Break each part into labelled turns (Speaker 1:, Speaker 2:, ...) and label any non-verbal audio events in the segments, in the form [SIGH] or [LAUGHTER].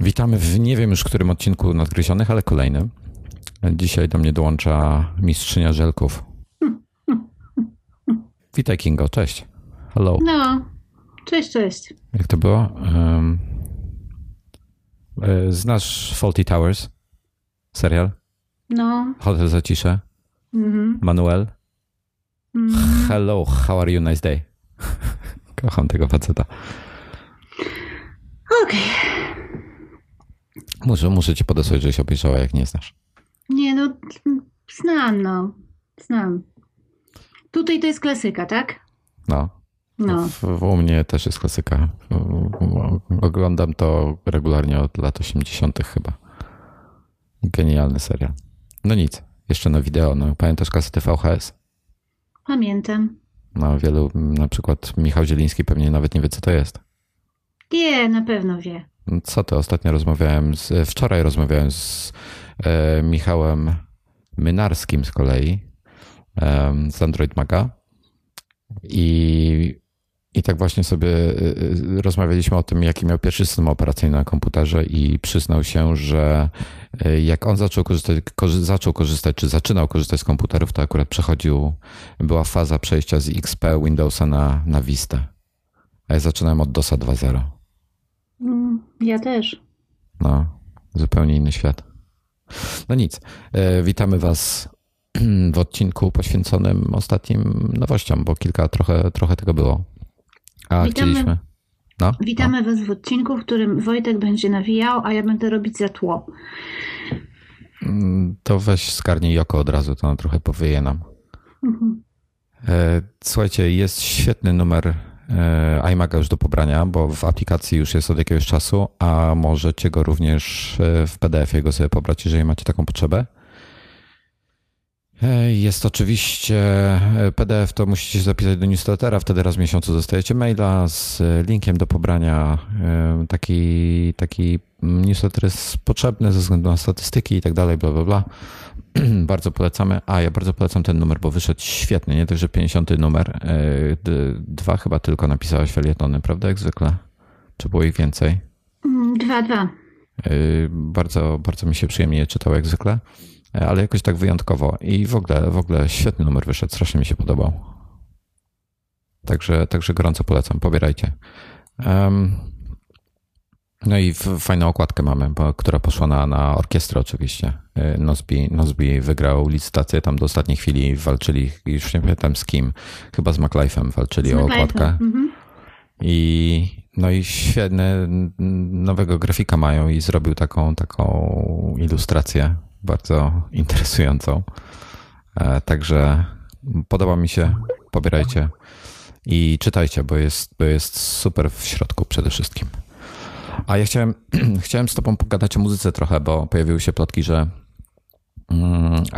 Speaker 1: Witamy w nie wiem już którym odcinku Nadgryzionych, ale kolejnym. Dzisiaj do mnie dołącza mistrzynia żelków. Witaj Kingo, cześć. Hello.
Speaker 2: No, cześć, cześć.
Speaker 1: Jak to było? Um, znasz Faulty Towers? Serial?
Speaker 2: No.
Speaker 1: Hotel za ciszę?
Speaker 2: Mhm.
Speaker 1: Manuel?
Speaker 2: Mhm.
Speaker 1: Hello, how are you? Nice day. [LAUGHS] Kocham tego faceta.
Speaker 2: Okej.
Speaker 1: Muszę, muszę cię podesłać, żebyś obejrzała, jak nie znasz.
Speaker 2: Nie no, znam no. Znam. Tutaj to jest klasyka, tak?
Speaker 1: No.
Speaker 2: No.
Speaker 1: W, w, u mnie też jest klasyka. Oglądam to regularnie od lat 80. chyba. Genialny serial. No nic, jeszcze na wideo. No, pamiętasz kasety VHS?
Speaker 2: Pamiętam.
Speaker 1: No, wielu, na przykład Michał Zieliński pewnie nawet nie wie, co to jest.
Speaker 2: Nie, na pewno wie.
Speaker 1: Co ty? Ostatnio rozmawiałem z, wczoraj rozmawiałem z e, Michałem Mynarskim z kolei, e, z Android Maga i, i tak właśnie sobie e, rozmawialiśmy o tym, jaki miał pierwszy system operacyjny na komputerze i przyznał się, że e, jak on zaczął korzystać, korzy, zaczął korzystać, czy zaczynał korzystać z komputerów, to akurat przechodził, była faza przejścia z XP Windowsa na, na Vista. A ja zaczynałem od DOSa 2.0.
Speaker 2: Mm, ja też.
Speaker 1: No, zupełnie inny świat. No nic. E, witamy Was [CLEARS THROAT] w odcinku poświęconym ostatnim nowościom, bo kilka trochę, trochę tego było. A
Speaker 2: Witamy.
Speaker 1: chcieliśmy. No,
Speaker 2: Witamy Was w odcinku, w którym Wojtek będzie nawijał, a ja będę robić za tło.
Speaker 1: no. To weź skarnij Joko od razu, to ona trochę powyje nam.
Speaker 2: Mhm.
Speaker 1: E, Słuchajcie, jest świetny numer iMaga już do pobrania, bo w aplikacji już jest od jakiegoś czasu, a możecie go również e, w PDF-ie go sobie pobrać, jeżeli macie taką potrzebę. E, Jest oczywiście e, PDF, to musicie się zapisać do newslettera, wtedy raz w miesiącu dostajecie maila z linkiem do pobrania. E, Taki, taki newsletter jest potrzebny ze względu na statystyki i tak dalej, bla, bla, bla. [CLEARS THROAT] Bardzo polecamy. A ja bardzo polecam ten numer, bo wyszedł świetnie. Nie także 50 numer. E, Dwa chyba tylko napisałeś felietony, prawda? Jak zwykle. Czy było ich więcej?
Speaker 2: Mm, Dwa, dwa.
Speaker 1: E, Bardzo, bardzo mi się przyjemnie je czytało jak zwykle, E, ale jakoś tak wyjątkowo. I w ogóle, w ogóle świetny numer wyszedł. Strasznie mi się podobał. Także, także gorąco polecam. Pobierajcie. Em, no i fajną okładkę mamy, bo, która poszła na, na orkiestrę oczywiście. Y, Nozbi, Nozbi wygrał licytację tam do ostatniej chwili, walczyli, już nie pamiętam z kim, chyba z MacLife'em walczyli
Speaker 2: Z
Speaker 1: o okładkę.
Speaker 2: Mhm.
Speaker 1: I no i świetny n- nowego grafika mają i zrobił taką, taką ilustrację bardzo interesującą. E, Także podoba mi się, pobierajcie i czytajcie, bo jest, bo jest super w środku przede wszystkim. A ja chciałem, [CLEARS THROAT] chciałem z tobą pogadać o muzyce trochę, bo pojawiły się plotki, że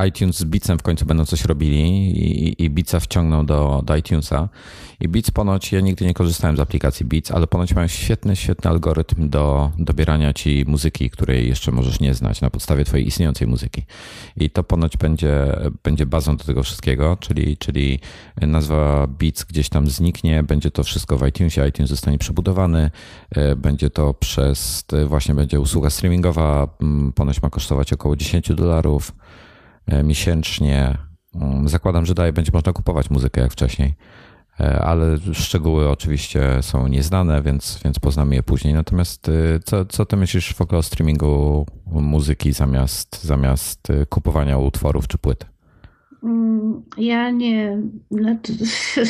Speaker 1: iTunes z Beatsem w końcu będą coś robili i, i Beatsa wciągną do, do iTunesa. I Beats ponoć, ja nigdy nie korzystałem z aplikacji Beats, ale ponoć mają świetny, świetny algorytm do dobierania ci muzyki, której jeszcze możesz nie znać na podstawie twojej istniejącej muzyki. I to ponoć będzie, będzie bazą do tego wszystkiego, czyli, czyli nazwa Beats gdzieś tam zniknie, będzie to wszystko w iTunesie, iTunes zostanie przebudowany, e, będzie to przez, e, właśnie będzie usługa streamingowa, m, ponoć ma kosztować około 10 dolarów miesięcznie. Mm, Zakładam, że dalej będzie można kupować muzykę jak wcześniej, E, ale szczegóły oczywiście są nieznane, więc, więc poznamy je później. Natomiast e, co, co ty myślisz w ogóle o streamingu muzyki zamiast, zamiast e, kupowania utworów czy płyt?
Speaker 2: Mm, Ja nie. to- [LAUGHS]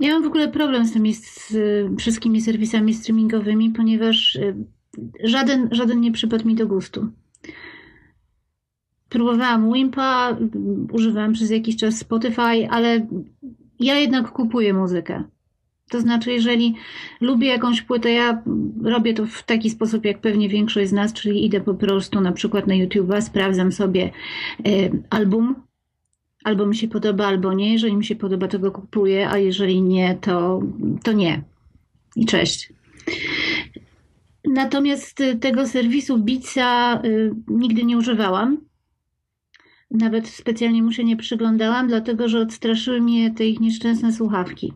Speaker 2: Ja mam w ogóle problem z tymi z, y, wszystkimi serwisami streamingowymi, ponieważ y, żaden, żaden nie przypadł mi do gustu. Próbowałam Wimpa, używałam przez jakiś czas Spotify, ale ja jednak kupuję muzykę. To znaczy, jeżeli lubię jakąś płytę, ja robię to w taki sposób, jak pewnie większość z nas, czyli idę po prostu na przykład na YouTube'a, sprawdzam sobie y, album, albo mi się podoba, albo nie. Jeżeli mi się podoba, to go kupuję, a jeżeli nie, to, to nie. I cześć. Natomiast tego serwisu Beatsa y, nigdy nie używałam. Nawet specjalnie mu się nie przyglądałam, dlatego że odstraszyły mnie te ich nieszczęsne słuchawki.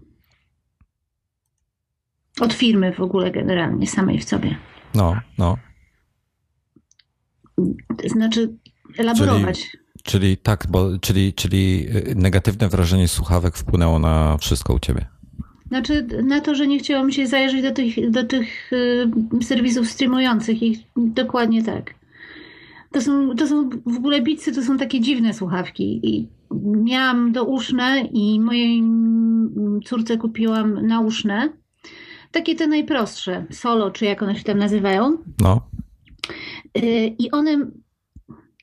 Speaker 2: Od firmy w ogóle generalnie, samej w sobie.
Speaker 1: No, no.
Speaker 2: znaczy elaborować.
Speaker 1: Czyli, czyli tak, bo, czyli, czyli negatywne wrażenie słuchawek wpłynęło na wszystko u ciebie.
Speaker 2: Znaczy na to, że nie chciało mi się zajrzeć do tych, do tych serwisów streamujących i dokładnie tak. To są, to są w ogóle bicy, to są takie dziwne słuchawki. I miałam douszne i mojej córce kupiłam nauszne. Takie te najprostsze, solo, czy jak one się tam nazywają.
Speaker 1: No.
Speaker 2: Y, I one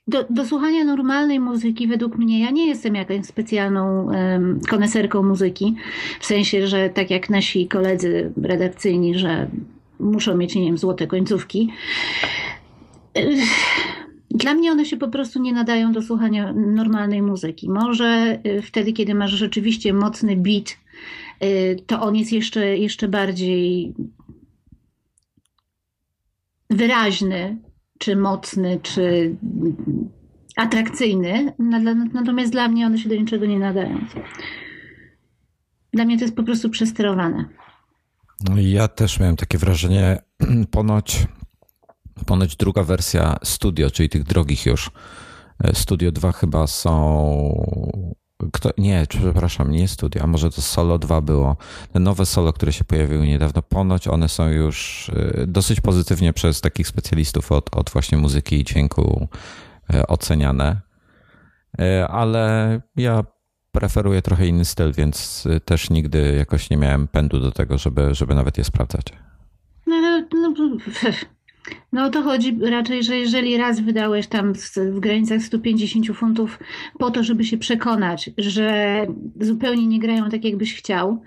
Speaker 2: do, do, słuchania normalnej muzyki, według mnie, ja nie jestem jakąś specjalną um, koneserką muzyki, w sensie, że tak jak nasi koledzy redakcyjni, że muszą mieć, nie wiem, złote końcówki. Dla mnie one się po prostu nie nadają do słuchania normalnej muzyki. Może y, wtedy, kiedy masz rzeczywiście mocny beat, y, to on jest jeszcze, jeszcze bardziej wyraźny, czy mocny, czy atrakcyjny. Natomiast dla mnie one się do niczego nie nadają. Dla mnie to jest po prostu przesterowane.
Speaker 1: No ja też miałem takie wrażenie, [CLEARS THROAT] ponoć ponoć druga wersja Studio, czyli tych drogich już. E, Studio 2 chyba są. Kto, nie, przepraszam, nie Studio, a może to Solo 2 było. Te nowe Solo, które się pojawiły niedawno, ponoć one są już e, dosyć pozytywnie przez takich specjalistów od, od właśnie muzyki i dźwięku e, oceniane. Ale ja preferuję trochę inny styl, więc też nigdy jakoś nie miałem pędu do tego, żeby, żeby nawet je sprawdzać.
Speaker 2: No, no, no to chodzi raczej, że jeżeli raz wydałeś tam w granicach 150 funtów po to, żeby się przekonać, że zupełnie nie grają tak, jakbyś chciał,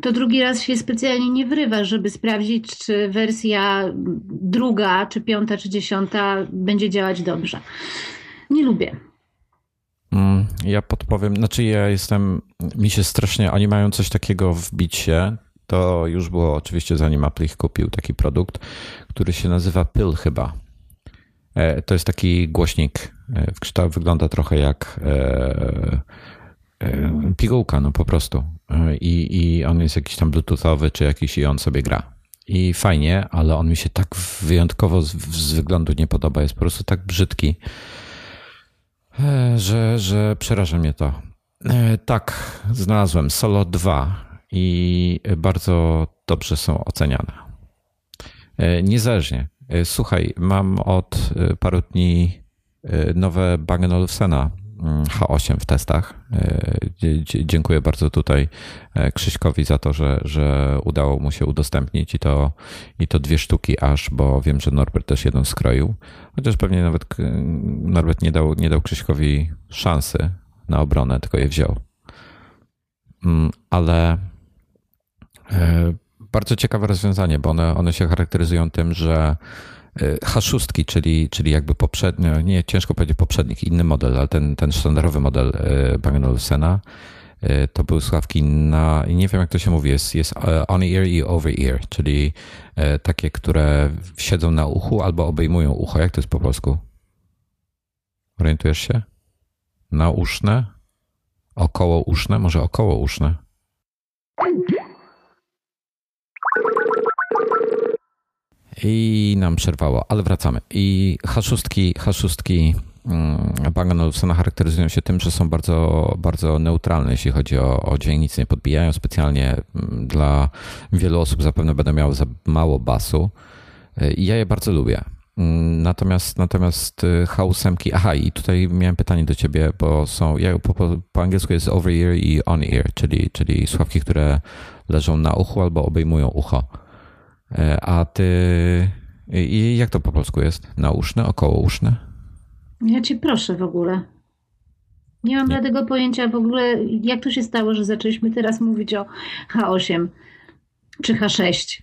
Speaker 2: to drugi raz się specjalnie nie wrywasz, żeby sprawdzić, czy wersja druga, czy piąta, czy dziesiąta będzie działać dobrze. Nie lubię.
Speaker 1: Mm, ja podpowiem, znaczy ja jestem, mi się strasznie, oni mają coś takiego w bicie, to już było oczywiście zanim Apple ich kupił taki produkt, który się nazywa Pyl chyba. E, to jest taki głośnik. E, kształt wygląda trochę jak e, pigułka, no po prostu. I, I on jest jakiś tam bluetoothowy, czy jakiś i on sobie gra. I fajnie, ale on mi się tak wyjątkowo z, z wyglądu nie podoba. Jest po prostu tak brzydki, że, że przeraża mnie to. Tak, znalazłem Solo 2 i bardzo dobrze są oceniane. E, niezależnie. E, słuchaj, mam od e, paru dni nowe Bang Olufsena mm, H8 w testach. Dziękuję bardzo tutaj Krzyśkowi za to, że, że udało mu się udostępnić i to, i to dwie sztuki aż, bo wiem, że Norbert też jedną skroił. Chociaż pewnie nawet Norbert nie dał, nie dał Krzyśkowi szansy na obronę, tylko je wziął. Mm, ale bardzo ciekawe rozwiązanie, bo one, one się charakteryzują tym, że e, H6, czyli, czyli jakby poprzednio, nie ciężko powiedzieć poprzednik, inny model, ale ten, ten sztandarowy model e, Bang Olufsena, to były słuchawki na, nie wiem jak to się mówi, jest, jest on-ear i over-ear, czyli takie, które siedzą na uchu albo obejmują ucho. Jak to jest po polsku? Orientujesz się? Nauszne? Około uszne? Może około uszne? I nam przerwało, ale wracamy. I H6, H6 Bang Olufsena charakteryzują się tym, że są bardzo, bardzo neutralne, jeśli chodzi o, o nic nie podbijają specjalnie. Mm, dla wielu osób zapewne będą miały za mało basu i ja je bardzo lubię. Mm, natomiast, natomiast y, H8, aha, i tutaj miałem pytanie do ciebie, bo są, ja, po, po, po angielsku jest over ear i on ear, czyli, czyli słuchawki, które leżą na uchu albo obejmują ucho. E, a ty. I jak to po polsku jest? Nauszne, okołouszne?
Speaker 2: Ja cię proszę w ogóle. Nie mam żadnego pojęcia w ogóle, jak to się stało, że zaczęliśmy teraz mówić o H8 czy H6.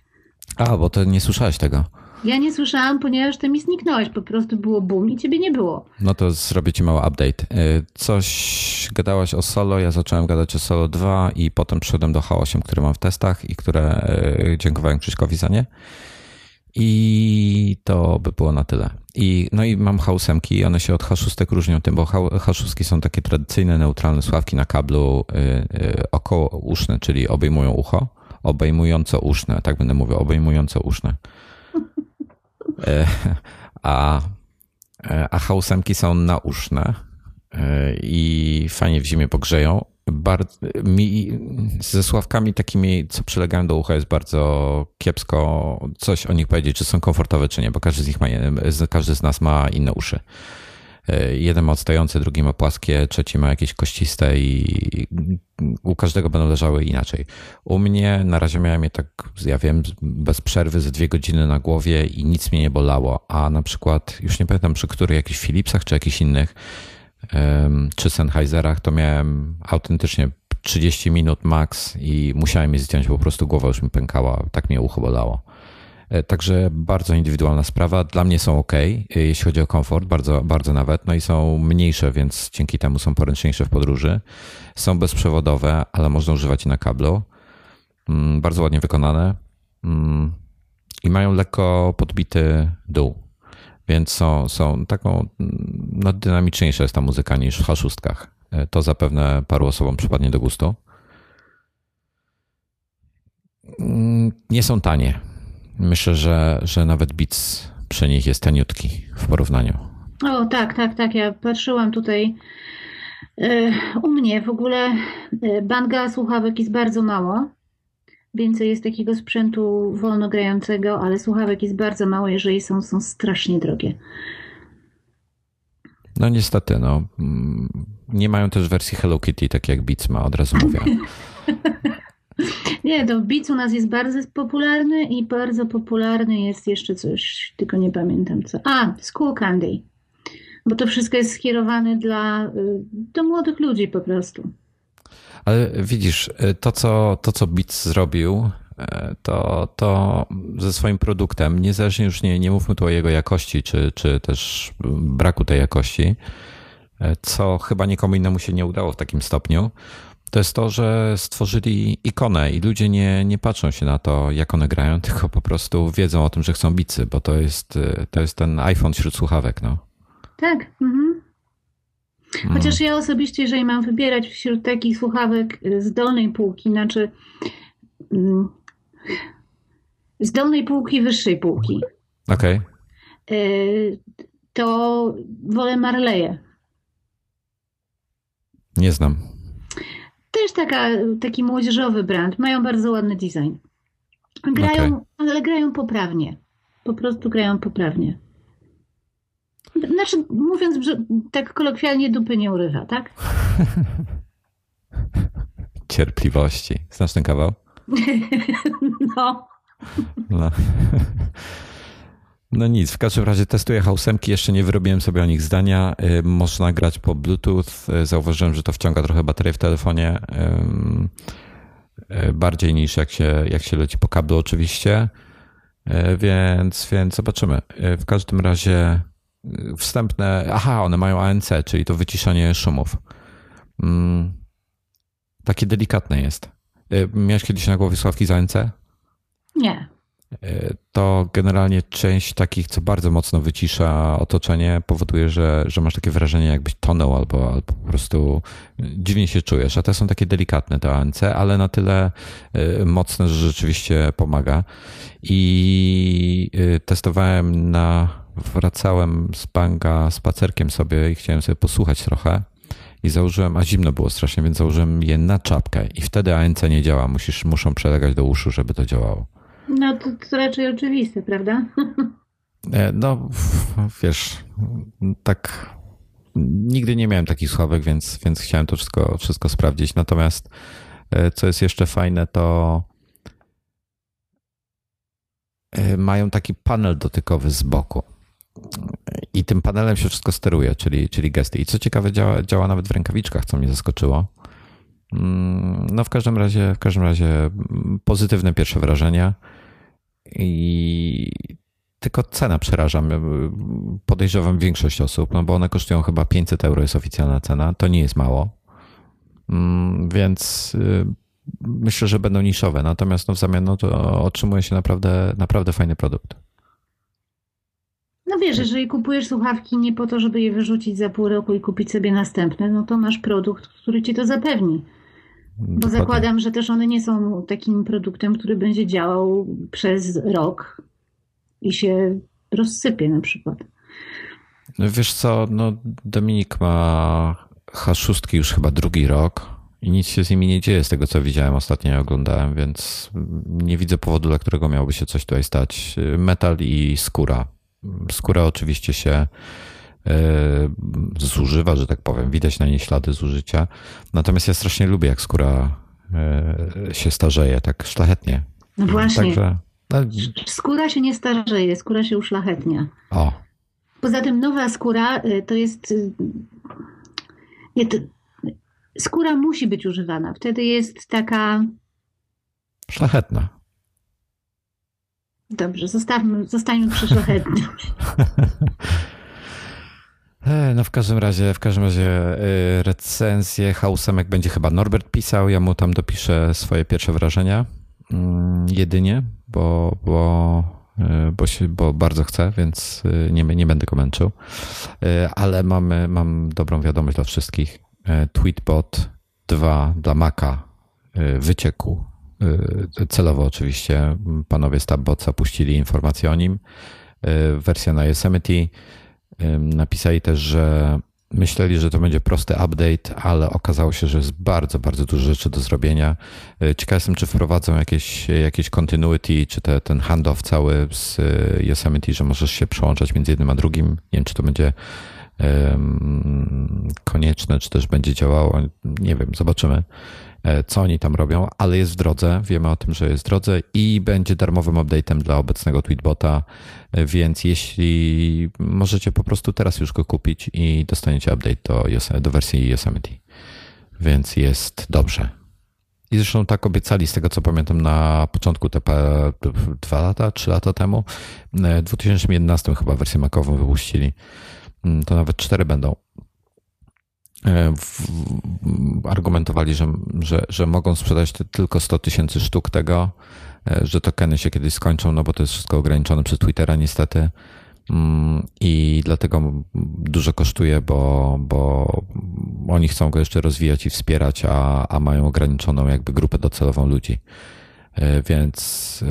Speaker 1: A, bo to nie słyszałeś tego.
Speaker 2: Ja nie słyszałam, ponieważ ty mi zniknąłeś. Po prostu było boom i ciebie nie było.
Speaker 1: No to zrobię ci mały update. E, coś gadałaś o Solo, ja zacząłem gadać o Solo 2 i potem przyszedłem do H8, które mam w testach i które e, dziękowałem Krzyśkowi za nie. I to by było na tyle. I, no i mam H8 i one się od H6 różnią tym, bo H6 są takie tradycyjne, neutralne sławki na kablu yy, około uszne, czyli obejmują ucho, obejmująco uszne, tak będę mówił, obejmująco uszne. E, a a hausemki są nauszne i fajnie w zimie pogrzeją. Bardzo, mi, ze sławkami takimi, co przylegają do ucha, jest bardzo kiepsko coś o nich powiedzieć, czy są komfortowe, czy nie, bo każdy z nich ma, każdy z nas ma inne uszy. E, jeden ma odstające, drugi ma płaskie, trzeci ma jakieś kościste i u każdego będą leżały inaczej. U mnie na razie miałem je tak, ja wiem, bez przerwy ze dwie godziny na głowie i nic mnie nie bolało, a na przykład, już nie pamiętam przy których, jakichś Philipsach czy jakichś innych, czy Sennheiserach, to miałem autentycznie 30 minut max i musiałem je zdjąć, po prostu głowa już mi pękała, tak mnie ucho bolało. E, także bardzo indywidualna sprawa. Dla mnie są ok, e, jeśli chodzi o komfort, bardzo, bardzo nawet. No i są mniejsze, więc dzięki temu są poręczniejsze w podróży. Są bezprzewodowe, ale można używać je na kablu. Mm, bardzo ładnie wykonane mm, i mają lekko podbity dół. Więc są, są taką, mm, no dynamiczniejsza jest ta muzyka niż w H6. E, to zapewne paru osobom przypadnie do gustu. Nie są tanie. Myślę, że, że nawet Beats przy nich jest taniutki w porównaniu.
Speaker 2: O, tak, tak, tak. Ja patrzyłam tutaj. E, u mnie w ogóle e, banga słuchawek jest bardzo mało. Więcej jest takiego sprzętu wolno grającego, ale słuchawek jest bardzo mało, jeżeli są, są strasznie drogie.
Speaker 1: No niestety, no. Mm, nie mają też wersji Hello Kitty, tak jak Beats ma, od razu mówię. [LAUGHS] [LAUGHS]
Speaker 2: Nie, to Beats u nas jest bardzo popularny i bardzo popularny jest jeszcze coś, tylko nie pamiętam co. A, School Candy. Bo to wszystko jest skierowane dla y, do młodych ludzi po prostu.
Speaker 1: Ale widzisz, y, to co, to, co Beats zrobił, y, to, to ze swoim produktem, niezależnie już nie, nie mówmy tu o jego jakości, czy, czy też braku tej jakości, co chyba nikomu innemu się nie udało w takim stopniu, to jest to, że stworzyli ikonę i ludzie nie, nie patrzą się na to, jak one grają, [LAUGHS] tylko po prostu wiedzą o tym, że chcą bicy, bo to jest, to jest ten iPhone wśród słuchawek. No.
Speaker 2: Tak. Mhm. Chociaż ja osobiście, jeżeli mam wybierać wśród takich słuchawek z dolnej półki, znaczy mm, z dolnej półki, wyższej półki.
Speaker 1: Okej.
Speaker 2: Okay. To wolę Marleje.
Speaker 1: Nie znam.
Speaker 2: Też taka, taki młodzieżowy brand. Mają bardzo ładny design. Grają, okay. ale grają poprawnie. Po prostu grają poprawnie. Znaczy, mówiąc tak kolokwialnie, dupy nie urywa, tak? [LAUGHS]
Speaker 1: Cierpliwości. Znasz ten kawał? [LAUGHS]
Speaker 2: no.
Speaker 1: no. [LAUGHS] No nic, w każdym razie testuję hausemki, jeszcze nie wyrobiłem sobie o nich zdania. Y, można grać po Bluetooth. Y, zauważyłem, że to wciąga trochę baterię w telefonie. Y, bardziej niż jak się, jak się leci po kablu oczywiście. Więc, więc zobaczymy. W każdym razie wstępne. Aha, one mają ANC, czyli to wyciszanie szumów. Mm, takie delikatne jest. Miałeś kiedyś na głowie sławki z ANC?
Speaker 2: Nie
Speaker 1: to generalnie część takich, co bardzo mocno wycisza otoczenie, powoduje, że, że masz takie wrażenie, jakbyś tonął albo, albo po prostu dziwnie się czujesz. A te są takie delikatne, te ANC, ale na tyle y, mocne, że rzeczywiście pomaga. I y, testowałem na, wracałem z banga spacerkiem sobie i chciałem sobie posłuchać trochę. I założyłem, a zimno było strasznie, więc założyłem je na czapkę. I wtedy ANC nie działa. Musisz, muszą przelegać do uszu, żeby to działało.
Speaker 2: No to, to raczej oczywiste, prawda? [LAUGHS]
Speaker 1: E, no, wiesz, tak nigdy nie miałem takich sławek, więc, więc chciałem to wszystko, wszystko sprawdzić. Natomiast e, co jest jeszcze fajne, to e, mają taki panel dotykowy z boku. I tym panelem się wszystko steruje, czyli, czyli gesty. I co ciekawe, działa, działa nawet w rękawiczkach, co mnie zaskoczyło. Mm, no w każdym razie, w każdym razie pozytywne pierwsze wrażenia. I tylko cena przeraża mnie. Podejrzewam większość osób, no bo one kosztują chyba 500 euro jest oficjalna cena. To nie jest mało. Mm, więc y, myślę, że będą niszowe. Natomiast no w zamian no to otrzymuje się naprawdę, naprawdę fajny produkt.
Speaker 2: No wiesz, jeżeli kupujesz słuchawki nie po to, żeby je wyrzucić za pół roku i kupić sobie następne, no to masz produkt, który ci to zapewni. Bo zakładam, że też one nie są takim produktem, który będzie działał przez rok i się rozsypie na przykład.
Speaker 1: No wiesz co, no Dominik ma H6 już chyba drugi rok i nic się z nimi nie dzieje z tego, co widziałem ostatnio, oglądałem, więc nie widzę powodu, dla którego miałoby się coś tutaj stać. Metal i skóra. Skóra oczywiście się zużywa, że tak powiem. Widać na niej ślady zużycia. Natomiast ja strasznie lubię, jak skóra e, się starzeje, tak szlachetnie.
Speaker 2: No właśnie. Także, no... Skóra się nie starzeje, skóra się uszlachetnia.
Speaker 1: O.
Speaker 2: Poza tym nowa skóra y, to jest nie, to, skóra musi być używana. Wtedy jest taka.
Speaker 1: Szlachetna.
Speaker 2: Dobrze, zostawmy, zostańmy przy szlachetnym. [LAUGHS]
Speaker 1: E, no w każdym razie, w każdym razie y, recenzję Hausemek będzie chyba Norbert pisał, ja mu tam dopiszę swoje pierwsze wrażenia mm, jedynie, bo, bo, y, bo, się, bo bardzo chcę, więc nie, nie będę go męczył. Ale mamy, mam dobrą wiadomość dla wszystkich. E, Tweetbot 2 dla Maca e, wyciekł. E, celowo oczywiście panowie z Tabboca puścili informacje o nim. Wersja na Yosemite. Napisali też, że myśleli, że to będzie prosty update, ale okazało się, że jest bardzo, bardzo dużo rzeczy do zrobienia. Ciekaw jestem, czy wprowadzą jakieś, jakieś continuity, czy te, ten handoff cały z Yosemite, że możesz się przełączać między jednym a drugim. Nie wiem, czy to będzie konieczne, czy też będzie działało. Nie wiem, zobaczymy, e, co oni tam robią, ale jest w drodze. Wiemy o tym, że jest w drodze i będzie darmowym update'em dla obecnego Tweetbota, e, więc jeśli możecie po prostu teraz już go kupić i dostaniecie update do, do wersji Yosemite. Więc jest dobrze. I zresztą tak obiecali, z tego co pamiętam, na początku TP dwa lata, trzy lata temu. E, w 2011 chyba wersję makową wypuścili. Mm, to nawet cztery będą. E, argumentowali, że, że, że mogą sprzedać tylko 100 tysięcy sztuk tego, e, że tokeny się kiedyś skończą, no bo to jest wszystko ograniczone przez Twittera niestety. Mm, I dlatego dużo kosztuje, bo, bo oni chcą go jeszcze rozwijać i wspierać, a, a mają ograniczoną jakby grupę docelową ludzi. E, więc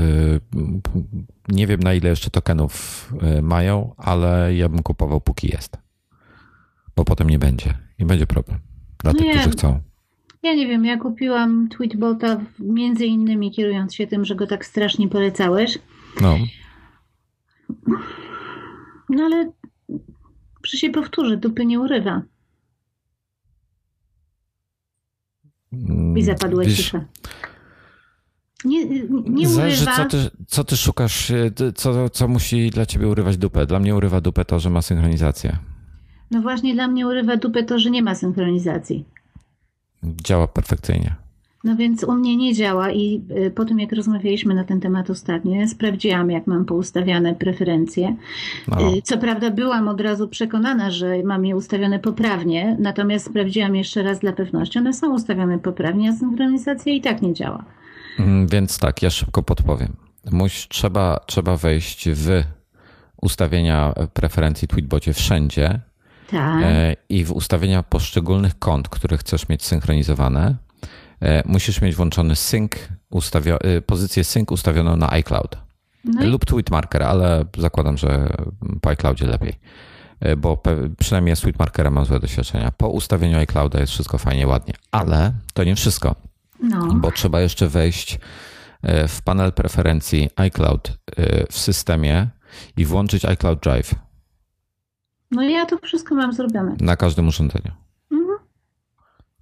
Speaker 1: nie wiem na ile jeszcze tokenów mają, ale ja bym kupował póki jest. Bo potem nie będzie i będzie problem dla tych, nie. którzy chcą.
Speaker 2: Ja nie wiem, ja kupiłam Tweetbota między innymi kierując się tym, że go tak strasznie polecałeś.
Speaker 1: No.
Speaker 2: No ale przy się powtórzę, dupy nie urywa. Mm, I zapadła Wiesz, cisza. Nie, nie Zależy,
Speaker 1: urywa. Co ty, co ty szukasz, co, co musi dla ciebie urywać dupę. Dla mnie urywa dupę to, że ma synchronizację.
Speaker 2: No właśnie dla mnie urywa dupę to, że nie ma synchronizacji.
Speaker 1: Działa perfekcyjnie.
Speaker 2: No więc u mnie nie działa i y, po tym jak rozmawialiśmy na ten temat ostatnio, sprawdziłam jak mam poustawiane preferencje. No. Y, co prawda byłam od razu przekonana, że mam je ustawione poprawnie, natomiast sprawdziłam jeszcze raz dla pewności. One są ustawione poprawnie, a synchronizacja i tak nie działa.
Speaker 1: Mm, więc tak, ja szybko podpowiem. Muś, trzeba, trzeba wejść w ustawienia preferencji Tweetbocie wszędzie
Speaker 2: tak. E,
Speaker 1: I w ustawienia poszczególnych kont, które chcesz mieć synchronizowane, e, musisz mieć włączony sync, ustawio- e, pozycję sync ustawioną na iCloud. No lub Tweetmarker, ale zakładam, że po iCloudzie lepiej. Bo przynajmniej z Tweetmarkerem mam złe doświadczenia. Po ustawieniu iClouda jest wszystko fajnie, ładnie, ale to nie wszystko.
Speaker 2: No.
Speaker 1: Bo trzeba jeszcze wejść w panel preferencji iCloud w systemie i włączyć iCloud Drive.
Speaker 2: No ja to wszystko mam zrobione.
Speaker 1: Na każdym urządzeniu. Mhm.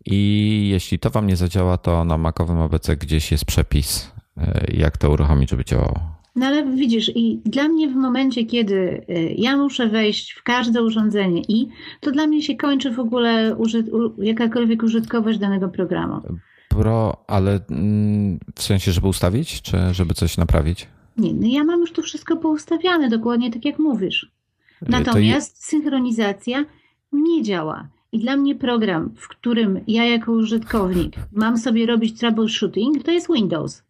Speaker 1: I jeśli to wam nie zadziała, to na makowym ABC gdzieś jest przepis, e, jak to uruchomić, żeby działało.
Speaker 2: No ale widzisz, i dla mnie w momencie, kiedy e, ja muszę wejść w każde urządzenie i to dla mnie się kończy w ogóle użyt, jakakolwiek użytkowość danego programu.
Speaker 1: Pro, ale mm, w sensie, żeby ustawić, czy żeby coś naprawić?
Speaker 2: Nie, no ja mam już tu wszystko poustawiane, dokładnie tak jak mówisz. Natomiast synchronizacja nie działa. I dla mnie program, w którym ja jako użytkownik mam sobie robić troubleshooting, to jest Windows.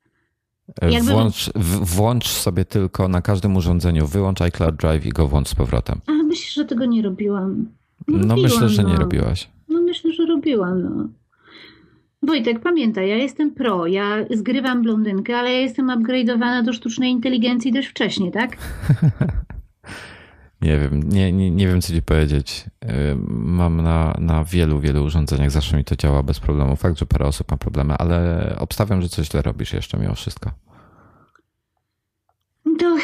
Speaker 1: Jakby... Włącz, włącz sobie tylko na każdym urządzeniu, wyłącz iCloud Drive i go włącz z powrotem.
Speaker 2: A myślisz, że tego nie robiłam?
Speaker 1: No, no myślę, że no. nie robiłaś.
Speaker 2: No myślę, że robiłam. No. Wojtek, pamiętaj, ja jestem pro, ja zgrywam blondynkę, ale ja jestem upgrade'owana do sztucznej inteligencji dość wcześnie, tak? [LAUGHS]
Speaker 1: Nie wiem, nie, nie, nie wiem, co ci powiedzieć. Mam na, na wielu, wielu urządzeniach, zawsze mi to działa bez problemu. Fakt, że parę osób ma problemy, ale obstawiam, że coś źle robisz jeszcze mimo wszystko.
Speaker 2: To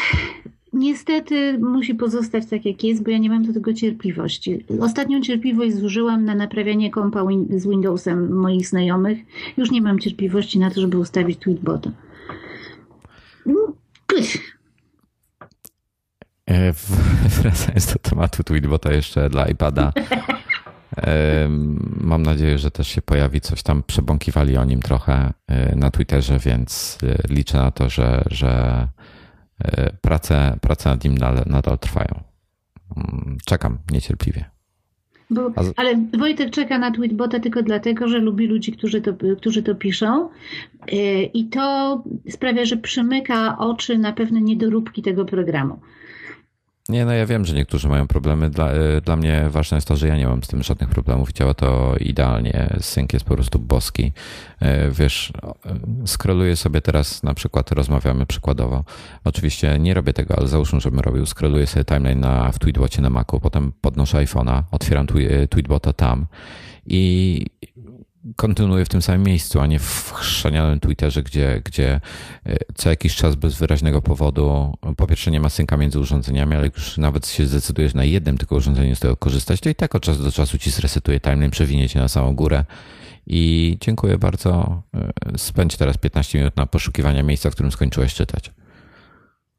Speaker 2: niestety musi pozostać tak, jak jest, bo ja nie mam do tego cierpliwości. Ostatnią cierpliwość zużyłam na naprawianie kompa z Windowsem moich znajomych. Już nie mam cierpliwości na to, żeby ustawić tweetbota.
Speaker 1: No, E, [LAUGHS] wracając do tematu Tweetbota jeszcze dla iPada. Mam nadzieję, że też się pojawi coś tam. Przebąkiwali o nim trochę e, na Twitterze, więc e, liczę na to, że, że prace, prace nad nim nadal, nadal trwają. Mm, czekam niecierpliwie.
Speaker 2: Bo, ale Wojtek czeka na Tweetbota tylko dlatego, że lubi ludzi, którzy to, którzy to piszą. I to sprawia, że przymyka oczy na pewne niedoróbki tego programu.
Speaker 1: Nie, no ja wiem, że niektórzy mają problemy. Dla, e, dla mnie ważne jest to, że ja nie mam z tym żadnych problemów. Działa to idealnie. Sync jest po prostu boski. E, wiesz, e, skroluję sobie teraz, na przykład rozmawiamy przykładowo. Oczywiście nie robię tego, ale załóżmy, żebym robił. Skroluję sobie timeline na, w Tweetbocie na Macu, potem podnoszę iPhone'a, otwieram Tweetbota tam i kontynuuję w tym samym miejscu, a nie w chrzanianym Twitterze, gdzie, gdzie e, co jakiś czas bez wyraźnego powodu, po pierwsze nie ma synka między urządzeniami, ale już nawet się zdecydujesz na jednym tylko urządzeniu z tego korzystać, to i tak od czasu do czasu ci zresetuje timeline, przewinie cię na samą górę i dziękuję bardzo. E, spędź teraz 15 minut na poszukiwanie miejsca, w którym skończyłeś czytać.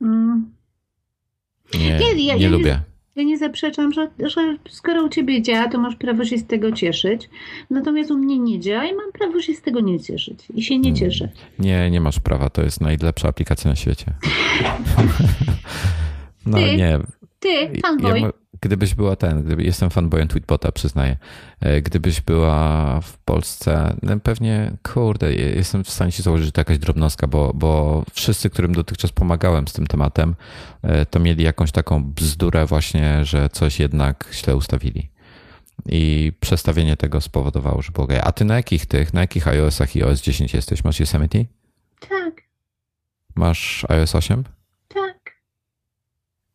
Speaker 1: Mm. Nie, nie, ja, nie ja lubię.
Speaker 2: Ja nie zaprzeczam, że, że skoro u ciebie działa, to masz prawo się z tego cieszyć. Natomiast u mnie nie działa i mam prawo się z tego nie cieszyć. I się nie cieszę.
Speaker 1: Nie, nie masz prawa. To jest najlepsza aplikacja na świecie. [LAUGHS] no nie.
Speaker 2: Ty, fanboy. Ja,
Speaker 1: gdybyś była ten, gdyby, jestem fanboyem Tweetbota, przyznaję. E, gdybyś była w Polsce, no pewnie, kurde, jestem w stanie się założyć, że to jakaś drobnostka, bo, bo wszyscy, którym dotychczas pomagałem z tym tematem, e, to mieli jakąś taką bzdurę właśnie, że coś jednak źle ustawili. I przestawienie tego spowodowało, że było A ty na jakich tych, na jakich iOS-ach i OS 10 jesteś? Masz Yosemite?
Speaker 2: Tak.
Speaker 1: Masz iOS 8?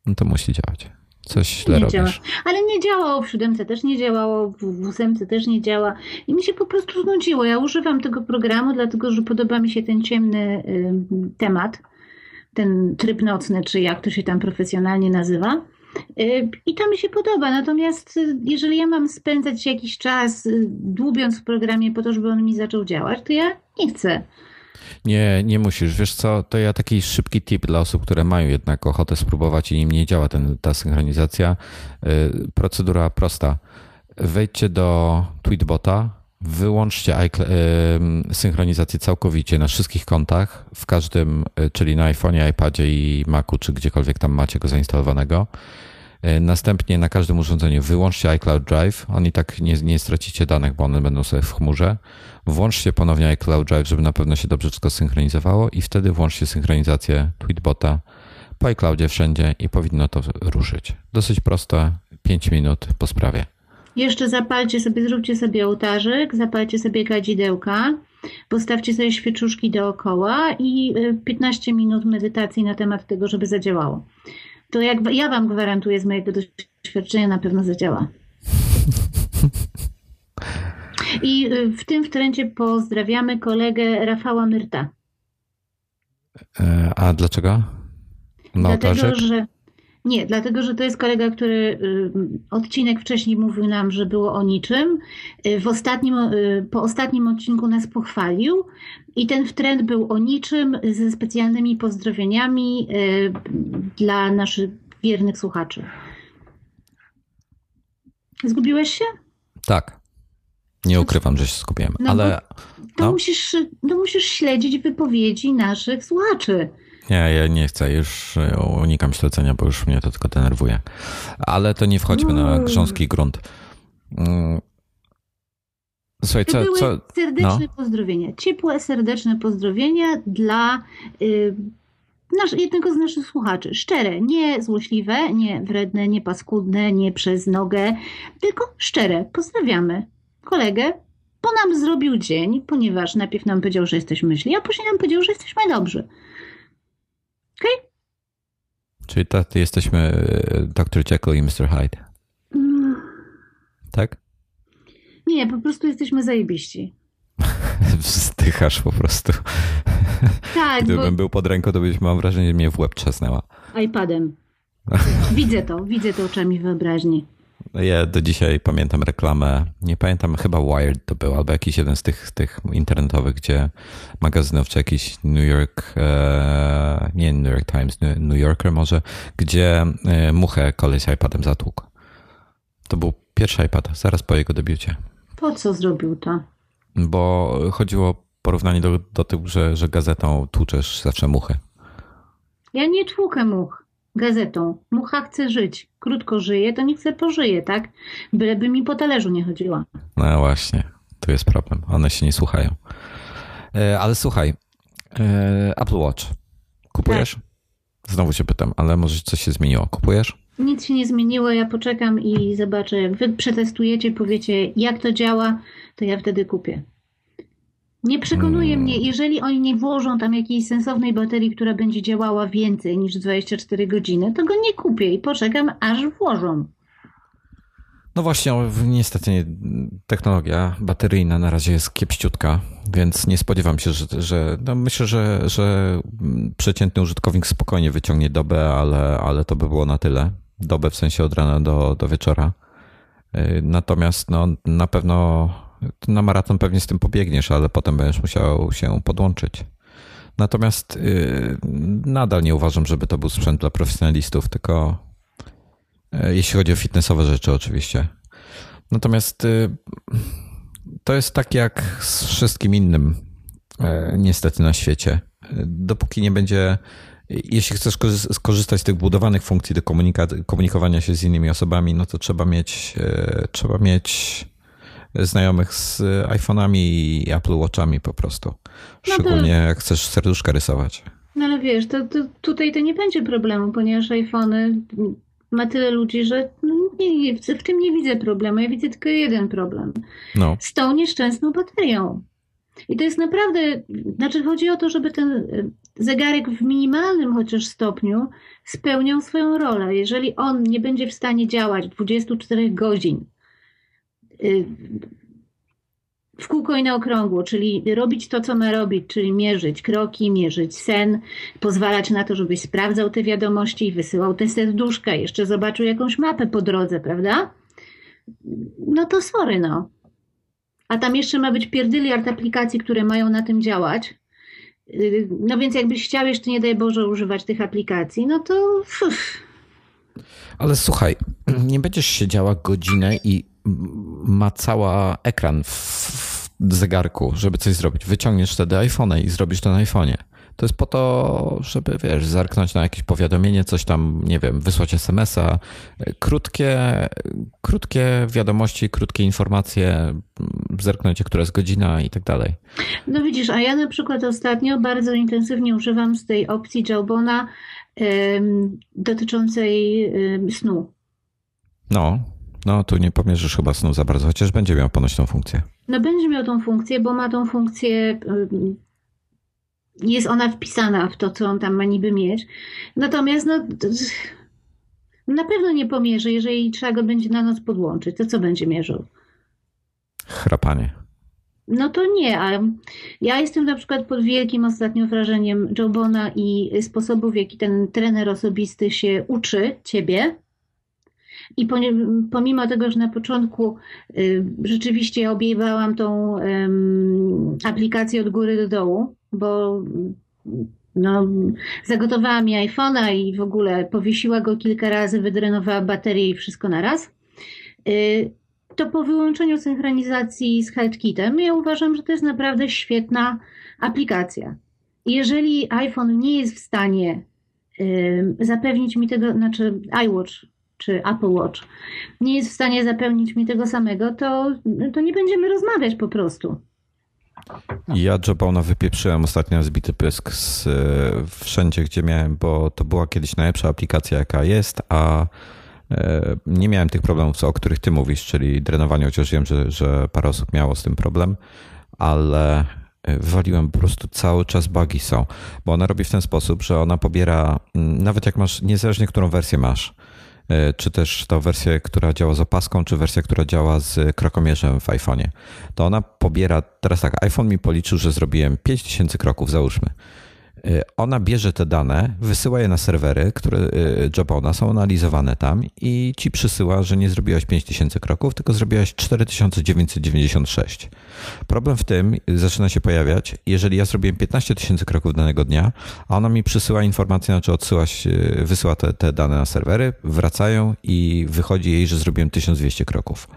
Speaker 1: No to musi działać. Coś źle nie robisz.
Speaker 2: Działa. Ale nie działało w siódemce, też nie działało, w ósemce też nie działa. I mi się po prostu znudziło. Ja używam tego programu, dlatego że podoba mi się ten ciemny y, temat, ten tryb nocny, czy jak to się tam profesjonalnie nazywa. Y, I to mi się podoba. Natomiast y, jeżeli ja mam spędzać jakiś czas y, dłubiąc w programie po to, żeby on mi zaczął działać, to ja nie chcę.
Speaker 1: Nie, nie musisz. Wiesz co, to ja taki szybki tip dla osób, które mają jednak ochotę spróbować i im nie działa ten, ta synchronizacja. Y, procedura prosta. Wejdźcie do Tweetbota, wyłączcie y, synchronizację całkowicie na wszystkich kontach, w każdym, y, czyli na iPhone'ie, iPadzie i Macu, czy gdziekolwiek tam macie go zainstalowanego. Następnie na każdym urządzeniu wyłączcie iCloud Drive. Oni tak nie, nie stracicie danych, bo one będą sobie w chmurze. Włączcie ponownie iCloud Drive, żeby na pewno się dobrze wszystko synchronizowało i wtedy włączcie synchronizację Tweetbota po iCloudzie wszędzie i powinno to ruszyć. Dosyć proste, 5 minut po sprawie.
Speaker 2: Jeszcze zapalcie sobie, zróbcie sobie ołtarzyk, zapalcie sobie kadzidełka, postawcie sobie świeczuszki dookoła i 15 y, minut medytacji na temat tego, żeby zadziałało. To jak ja Wam gwarantuję z mojego doświadczenia, na pewno zadziała. [LAUGHS] I y, w tym wtręcie pozdrawiamy kolegę Rafała Myrta.
Speaker 1: E, a dlaczego?
Speaker 2: Dlatego, że nie, dlatego, że to jest kolega, który y, odcinek wcześniej mówił nam, że było o niczym. Y, w ostatnim, po ostatnim odcinku nas pochwalił i ten wtręt był o niczym ze specjalnymi pozdrowieniami dla naszych wiernych słuchaczy. Zgubiłeś się?
Speaker 1: Tak. Nie ukrywam, że się skupiłem, no ale.
Speaker 2: To, no. musisz, to musisz śledzić wypowiedzi naszych słuchaczy.
Speaker 1: Nie, ja nie chcę, już unikam śledzenia, bo już mnie to tylko denerwuje. Ale to nie wchodźmy na mm. grząski grunt. Mm.
Speaker 2: Słuchaj, co, co... Serdeczne no. pozdrowienia, ciepłe, serdeczne pozdrowienia dla y, nasz, jednego z naszych słuchaczy. Szczere, nie złośliwe, nie wredne, nie paskudne, nie przez nogę, tylko szczere. Pozdrawiamy kolegę, bo nam zrobił dzień, ponieważ najpierw nam powiedział, że jesteśmy źli, a później nam powiedział, że jesteśmy dobrzy. Okay?
Speaker 1: Czyli taty jesteśmy e, Dr. Jekyll i Mr. Hyde.
Speaker 2: Mm,
Speaker 1: Tak?
Speaker 2: Nie, po prostu jesteśmy zajebiści. [LAUGHS]
Speaker 1: Wzdychasz po prostu. [LAUGHS]
Speaker 2: Tak,
Speaker 1: Gdybym
Speaker 2: bo
Speaker 1: był pod ręką, to byś mam wrażenie, że mnie w łeb trzasnęła.
Speaker 2: iPadem. [LAUGHS] Widzę to, widzę to oczami wyobraźni.
Speaker 1: Ja do dzisiaj pamiętam reklamę, nie pamiętam, chyba Wired to był, albo jakiś jeden z tych, tych internetowych, gdzie magazynów, czy jakiś New York, e, nie New York Times, New Yorker może, gdzie e, muchę koleś iPadem zatłukł. To był pierwszy iPad, zaraz po jego debiucie.
Speaker 2: Po co zrobił to?
Speaker 1: Bo chodziło o porównanie do, do tyłu, że, że gazetą tłuczesz zawsze muchy.
Speaker 2: Ja nie tłukę much gazetą. Mucha chce żyć. Krótko żyje, to nie chce pożyje, tak? Byleby mi po talerzu nie chodziła.
Speaker 1: No właśnie, tu jest problem. One się nie słuchają. E, ale słuchaj, e, Apple Watch. Kupujesz? Znowu cię pytam, ale może coś się zmieniło. Kupujesz?
Speaker 2: Nic się nie zmieniło, ja poczekam i zobaczę. Jak wy przetestujecie, powiecie jak to działa, to ja wtedy kupię. Nie przekonuje
Speaker 1: Hmm.
Speaker 2: mnie, jeżeli oni nie włożą tam jakiejś sensownej baterii, która będzie działała więcej niż 24 godziny, to go nie kupię i poczekam, aż włożą.
Speaker 1: No właśnie, niestety nie, technologia bateryjna na razie jest kiepściutka, więc nie spodziewam się, że, że no myślę, że, że przeciętny użytkownik spokojnie wyciągnie dobę, ale, ale to by było na tyle. Dobę w sensie od rana do, do wieczora. Yy, Natomiast no, na pewno na maraton pewnie z tym pobiegniesz, ale potem będziesz musiał się podłączyć. Natomiast yy, nadal nie uważam, żeby to był sprzęt dla profesjonalistów, tylko E, Jeśli chodzi o fitnessowe rzeczy, oczywiście. Natomiast y, to jest tak jak z wszystkim innym, e, niestety na świecie. Dopóki nie będzie, jeśli chcesz korzy- skorzystać z tych budowanych funkcji do komunikowania się z innymi osobami, no to trzeba mieć, e, trzeba mieć znajomych z iPhone'ami i Apple Watchami po prostu.
Speaker 2: No to-
Speaker 1: Szczególnie jak chcesz serduszka rysować.
Speaker 2: No ale wiesz, to, to tutaj to nie będzie problemu, ponieważ iPhony ma tyle ludzi, że no, nie, w tym nie widzę problemu. Ja widzę tylko jeden problem.
Speaker 1: No,
Speaker 2: z tą nieszczęsną baterią. I to jest naprawdę, znaczy chodzi o to, żeby ten y, zegarek w minimalnym chociaż stopniu spełniał swoją rolę. Jeżeli on nie będzie w stanie działać 24 godzin w kółko i na okrągło, czyli robić to, co ma robić, czyli mierzyć kroki, mierzyć sen, pozwalać na to, żebyś sprawdzał te wiadomości i wysyłał te serduszka, jeszcze zobaczył jakąś mapę po drodze, prawda? No to sorry, no. A tam jeszcze ma być pierdyliard aplikacji, które mają na tym działać. Yy, No więc jakbyś chciał jeszcze, nie daj Boże, używać tych aplikacji, no to uff,
Speaker 1: Ale słuchaj, [CLEARS THROAT] nie będziesz siedziała godzinę i macała ekran w, zegarku, żeby coś zrobić. Wyciągniesz wtedy iPhone'a i zrobisz to na iPhone'ie. To jest po to, żeby, wiesz, zerknąć na jakieś powiadomienie, coś tam, nie wiem, wysłać SMS-a. Krótkie, krótkie wiadomości, krótkie informacje, zerknąć, która jest godzina i tak dalej.
Speaker 2: No widzisz, a ja na przykład ostatnio bardzo intensywnie używam z tej opcji Jawbona em, dotyczącej em, snu.
Speaker 1: No, no tu nie pomierzysz chyba snu za bardzo, chociaż będzie miał ponoć tą funkcję.
Speaker 2: No będzie miał tą funkcję, bo ma tą funkcję, em, jest ona wpisana w to, co on tam ma niby mieć. Natomiast no, na pewno nie pomierzy, jeżeli trzeba go będzie na noc podłączyć. To co będzie mierzył?
Speaker 1: Chrapanie.
Speaker 2: No to nie, a ja jestem na przykład pod wielkim ostatnio wrażeniem Jobona i sposobów, w jaki ten trener osobisty się uczy ciebie. I pomimo tego, że na początku y, rzeczywiście objęłam tą aplikację od góry do dołu, bo no, zagotowała mi iPhone'a i w ogóle powiesiła go kilka razy, wydrenowała baterię i wszystko naraz. Y, to po wyłączeniu synchronizacji z HealthKitem ja uważam, że to jest naprawdę świetna aplikacja. Jeżeli iPhone nie jest w stanie zapewnić mi tego, znaczy iWatch czy Apple Watch nie jest w stanie zapewnić mi tego samego, to, to nie będziemy rozmawiać po prostu.
Speaker 1: Ja Jobona wypieprzyłem ostatnio zbity pysk z, e, wszędzie, gdzie miałem, bo to była kiedyś najlepsza aplikacja, jaka jest, a e, nie miałem tych problemów, o których ty mówisz, czyli drenowanie, chociaż wiem, że, że parę osób miało z tym problem, ale wywaliłem po prostu cały czas bugi są, bo ona robi w ten sposób, że ona pobiera, mm, nawet jak masz, niezależnie którą wersję masz, E, czy też ta wersja, która działa z opaską, czy wersja, która działa z krokomierzem w iPhone'ie, to ona pobiera, teraz tak, iPhone mi policzył, że zrobiłem 5000 kroków, załóżmy. Y, ona bierze te dane, wysyła je na serwery, które y, Jobona są analizowane tam i ci przysyła, że nie zrobiłaś 5000 kroków, tylko zrobiłaś 4996. Problem w tym zaczyna się pojawiać, jeżeli ja zrobiłem 15 tysięcy kroków danego dnia, a ona mi przysyła informację, znaczy odsyłaś, y, wysyła te, te dane na serwery, wracają i wychodzi jej, że zrobiłem 1200 kroków.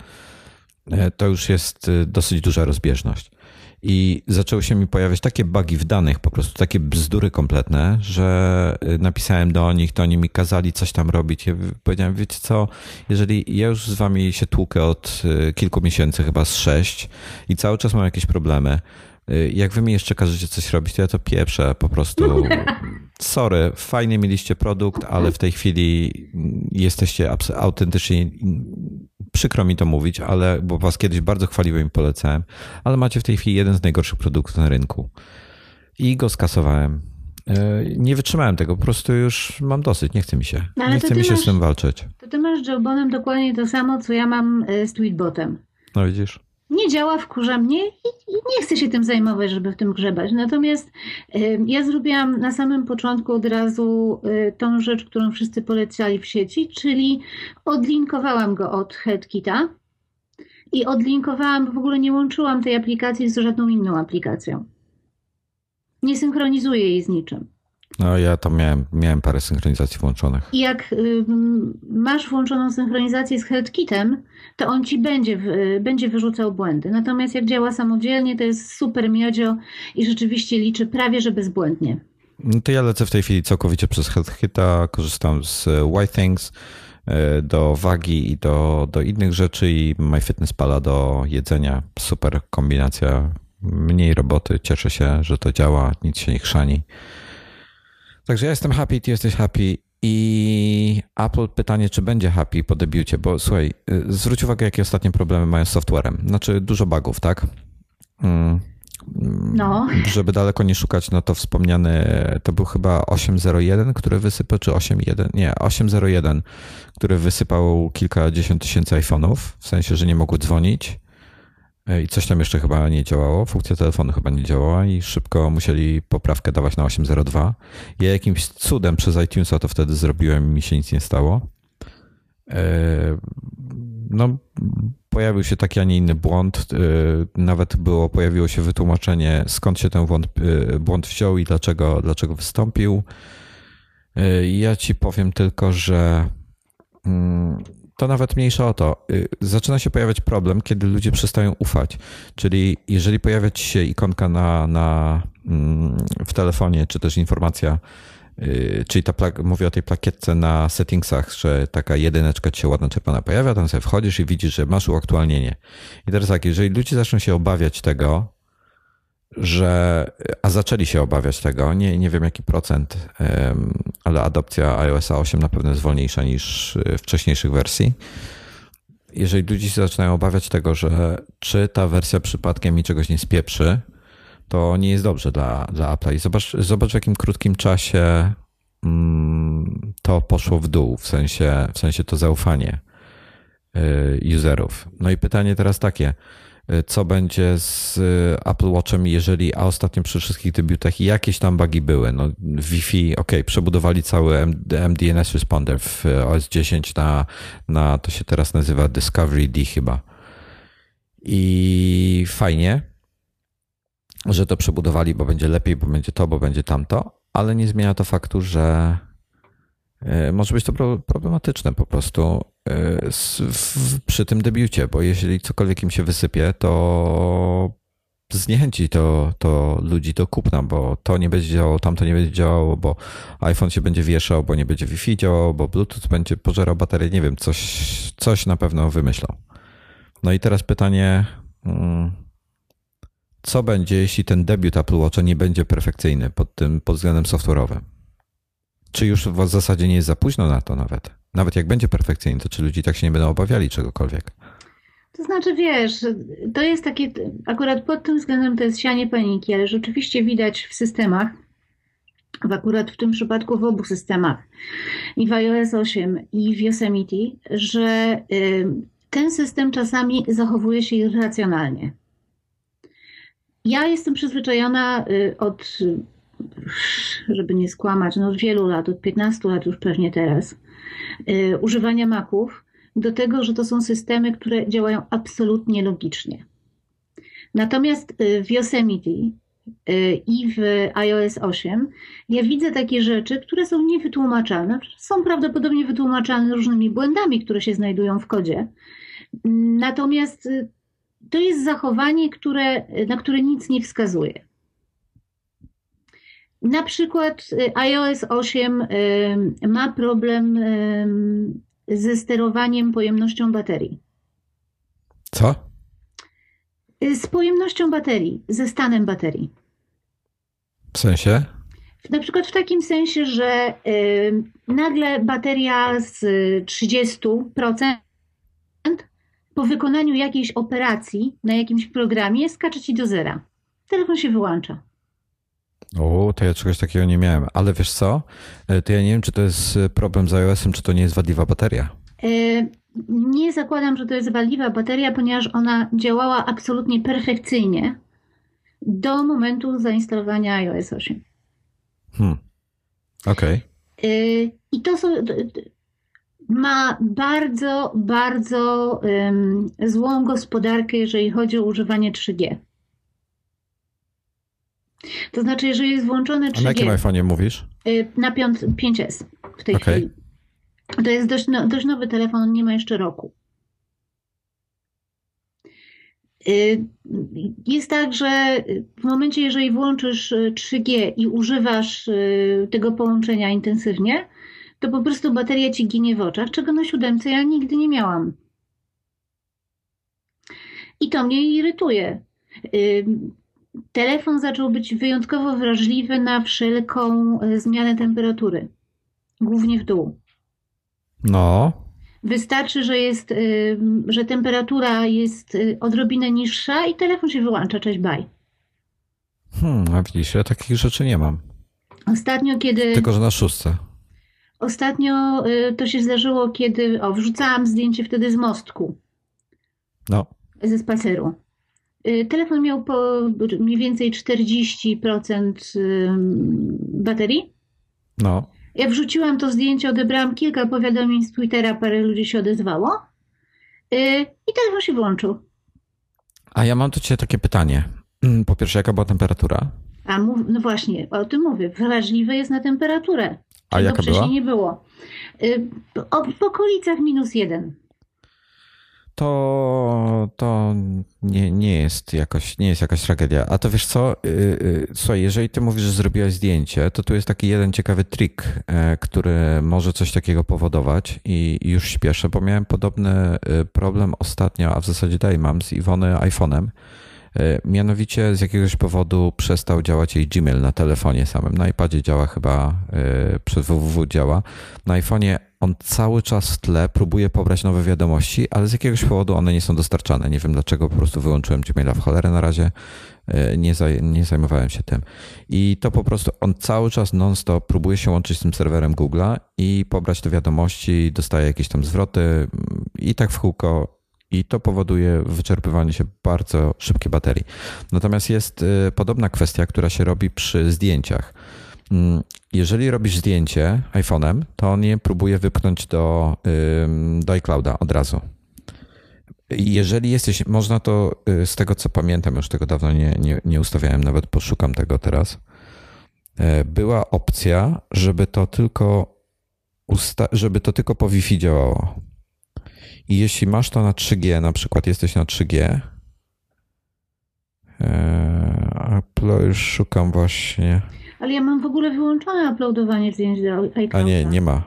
Speaker 1: To już jest dosyć duża rozbieżność. I zaczęły się mi pojawiać takie bugi w danych, po prostu takie bzdury kompletne, że y, napisałem do nich, to oni mi kazali coś tam robić. Ja powiedziałem, wiecie co, jeżeli ja już z wami się tłukę od y, kilku miesięcy, chyba z sześć i cały czas mam jakieś problemy, jak wy mi jeszcze każecie coś robić, to ja to pieprzę po prostu. [LAUGHS] Sorry, fajnie mieliście produkt, ale w tej chwili jesteście autentycznie przykro mi to mówić, ale bo was kiedyś bardzo chwaliłem i polecałem, ale macie w tej chwili jeden z najgorszych produktów na rynku. I go skasowałem. E, nie wytrzymałem tego, po prostu już mam dosyć, nie chce mi się. No, nie chce mi się masz, z tym walczyć.
Speaker 2: To ty masz z Jawbonem dokładnie to samo, co ja mam z Tweetbotem.
Speaker 1: No widzisz
Speaker 2: nie działa, wkurza mnie i, nie chcę się tym zajmować, żeby w tym grzebać. Natomiast ja zrobiłam na samym początku od razu y, tą rzecz, którą wszyscy polecali w sieci, czyli odlinkowałam go od HeadKita i odlinkowałam, w ogóle nie łączyłam tej aplikacji z żadną inną aplikacją. Nie synchronizuję jej z niczym.
Speaker 1: No ja tam miałem, miałem parę synchronizacji włączonych.
Speaker 2: I jak y, masz włączoną synchronizację z HealthKitem, to on ci będzie, y, będzie wyrzucał błędy. Natomiast jak działa samodzielnie, to jest super miodzio i rzeczywiście liczy prawie, że bezbłędnie.
Speaker 1: No to ja lecę w tej chwili całkowicie przez HealthKita, korzystam z Things y, do wagi i do, do innych rzeczy i MyFitnessPala do jedzenia. Super kombinacja, mniej roboty, cieszę się, że to działa, nic się nie chrzani. Także ja jestem happy, ty jesteś happy i Apple pytanie, czy będzie happy po debiucie, bo słuchaj, y, zwróć uwagę, jakie ostatnie problemy mają z softwarem. Znaczy dużo bugów, tak? Mm.
Speaker 2: No.
Speaker 1: Żeby daleko nie szukać, no to wspomniany, to był chyba 801, który wysypał, czy 81, nie, 801, który wysypał kilkadziesiąt tysięcy iPhone'ów, w sensie, że nie mogły dzwonić. E, i coś tam jeszcze chyba nie działało. Funkcja telefonu chyba nie działała i szybko musieli poprawkę dawać na 802. Ja jakimś cudem przez iTunesa to wtedy zrobiłem i mi się nic nie stało. E, no, pojawił się taki, a nie inny błąd. E, nawet było, pojawiło się wytłumaczenie, skąd się ten błąd, błąd wziął i dlaczego, dlaczego wystąpił. Ja ci powiem tylko, że mm, to nawet mniejsza o to. Y, zaczyna się pojawiać problem, kiedy ludzie przestają ufać. Czyli jeżeli pojawia ci się ikonka na, na, mm, w telefonie, czy też informacja, y, czyli ta, mówię o tej plakietce na settingsach, że taka jedyneczka ci się ładna czerwona pojawia, tam sobie wchodzisz i widzisz, że masz uaktualnienie. I teraz tak, jeżeli ludzie zaczną się obawiać tego, że, a zaczęli się obawiać tego, nie, nie wiem jaki procent, ale adopcja iOS 8 na pewno jest wolniejsza niż w wcześniejszych wersji. Jeżeli ludzie się zaczynają obawiać tego, że czy ta wersja przypadkiem mi czegoś nie spieprzy, to nie jest dobrze dla, dla Apple'a. I zobacz, zobacz w jakim krótkim czasie mm, to poszło w dół, w sensie, w sensie to zaufanie y, userów. No i pytanie teraz takie, co będzie z y, Apple Watchem, jeżeli, a ostatnio przy wszystkich debiutach jakieś tam bugi były. No, Wi-Fi, ok, przebudowali cały MDNS Responder w OS 10 na, na, to się teraz nazywa Discovery D chyba. I fajnie, że to przebudowali, bo będzie lepiej, bo będzie to, bo będzie tamto, ale nie zmienia to faktu, że y, może być to problematyczne po prostu E, przy tym debiucie, bo jeżeli cokolwiek im się wysypie, to zniechęci to, to ludzi do kupna, bo to nie będzie działało, tamto nie będzie działało, bo iPhone się będzie wieszał, bo nie będzie Wi-Fi działało, bo Bluetooth będzie pożerał baterię, nie wiem, coś, coś na pewno wymyślą. No i teraz pytanie, mm, co będzie, jeśli ten debiut Apple Watcha nie będzie perfekcyjny pod tym pod względem software'owym? Czy już w zasadzie nie jest za późno na to nawet? Nawet jak będzie perfekcyjny, to czy ludzie tak się nie będą obawiali czegokolwiek?
Speaker 2: To znaczy, wiesz, to jest takie, akurat pod tym względem to jest sianie paniki, ale rzeczywiście widać w systemach, w akurat w tym przypadku w obu systemach, i w iOS 8 i w Yosemite, że ten system czasami zachowuje się irracjonalnie. Ja jestem przyzwyczajona y, od, żeby nie skłamać, no od wielu lat, od 15 lat już pewnie teraz, y, używania Maców do tego, że to są systemy, które działają absolutnie logicznie. Natomiast w Yosemite i w iOS 8 ja widzę takie rzeczy, które są niewytłumaczalne. Są prawdopodobnie wytłumaczalne różnymi błędami, które się znajdują w kodzie. Natomiast y, to jest zachowanie, które, na które nic nie wskazuje. Na przykład y, iOS 8 y, ma problem ze sterowaniem pojemnością baterii.
Speaker 1: Co?
Speaker 2: Z pojemnością baterii, ze stanem baterii.
Speaker 1: W sensie?
Speaker 2: Na przykład w takim sensie, że y, nagle bateria z 30% po wykonaniu jakiejś operacji na jakimś programie skacze ci do zera. Telefon się wyłącza.
Speaker 1: O, to ja czegoś takiego nie miałem. Ale wiesz co? E, to ja nie wiem, czy to jest problem z iOS-em, czy to nie jest wadliwa bateria.
Speaker 2: Y, nie zakładam, że to jest wadliwa bateria, ponieważ ona działała absolutnie perfekcyjnie do momentu zainstalowania iOS 8.
Speaker 1: Hmm. Okej.
Speaker 2: Okay. I to są. Ma bardzo, bardzo um, złą gospodarkę, jeżeli chodzi o używanie 3G. To znaczy, jeżeli jest włączone 3G.
Speaker 1: A na jakim iPhone'ie mówisz?
Speaker 2: Y, na 5, 5S w tej okay. chwili. To jest dość, no, dość nowy telefon, on nie ma jeszcze roku. Y, jest tak, że w momencie, jeżeli włączysz 3G y, i używasz tego połączenia intensywnie, to po prostu bateria ci ginie w oczach, czego na siódemce ja nigdy nie miałam. I to mnie irytuje. Telefon zaczął być wyjątkowo wrażliwy na wszelką zmianę temperatury, głównie w dół.
Speaker 1: No.
Speaker 2: Wystarczy, że, jest, y, że temperatura jest y, odrobinę niższa i telefon się wyłącza. Cześć, bye.
Speaker 1: Hmm, a widzisz, ja takich rzeczy nie mam.
Speaker 2: Ostatnio, kiedy.
Speaker 1: Tylko, że na szóstce.
Speaker 2: Ostatnio to się zdarzyło, kiedy. O, wrzucałam zdjęcie wtedy z mostku.
Speaker 1: No.
Speaker 2: Ze spaceru. Telefon miał po mniej więcej 40% baterii.
Speaker 1: No.
Speaker 2: Ja wrzuciłam to zdjęcie, odebrałam kilka powiadomień z Twittera, parę ludzi się odezwało yy, i telefon się włączył.
Speaker 1: A ja mam do Ciebie takie pytanie. Mm, po pierwsze, jaka była temperatura?
Speaker 2: A mów, no właśnie, o tym mówię. Wrażliwe jest na temperaturę.
Speaker 1: A jaka
Speaker 2: była? nie było. W okolicach minus jeden
Speaker 1: to, to nie, nie, jest jakoś, nie jest jakaś tragedia. A to wiesz co, yy, yy, słuchaj, jeżeli ty mówisz, że zrobiłaś zdjęcie, to tu jest taki jeden ciekawy trik, yy, który może coś takiego powodować i już śpieszę, bo miałem podobny y, problem ostatnio, a w zasadzie dalej mam z Iwony iPhone'em. Y, mianowicie z jakiegoś powodu przestał działać jej Gmail na telefonie samym. Na iPadzie działa chyba, y, przez www działa. Na iPhone'ie on cały czas w tle próbuje pobrać nowe wiadomości, ale z jakiegoś powodu one nie są dostarczane. Nie wiem dlaczego, po prostu wyłączyłem Gmaila w cholerę na razie. E, nie, zaj nie zajmowałem się tym. I to po prostu on cały czas non-stop próbuje się łączyć z tym serwerem Google'a i pobrać te wiadomości, dostaje jakieś tam zwroty i tak w kółko. I to powoduje wyczerpywanie się bardzo szybkiej baterii. Natomiast jest e, podobna kwestia, która się robi przy zdjęciach. Mm, jeżeli robisz zdjęcie iPhone'em, to on je próbuje wypchnąć do, do iClouda od razu. Jeżeli jesteś, można to y, z tego co pamiętam, już tego dawno nie, nie, nie ustawiałem, nawet poszukam tego teraz. E, była opcja, żeby to tylko usta- żeby to tylko po Wi-Fi działało. I jeśli masz to na 3G, na przykład jesteś na 3G, e, już szukam właśnie.
Speaker 2: Ale ja mam w ogóle wyłączone uploadowanie zdjęć do iClouda.
Speaker 1: A nie, nie ma.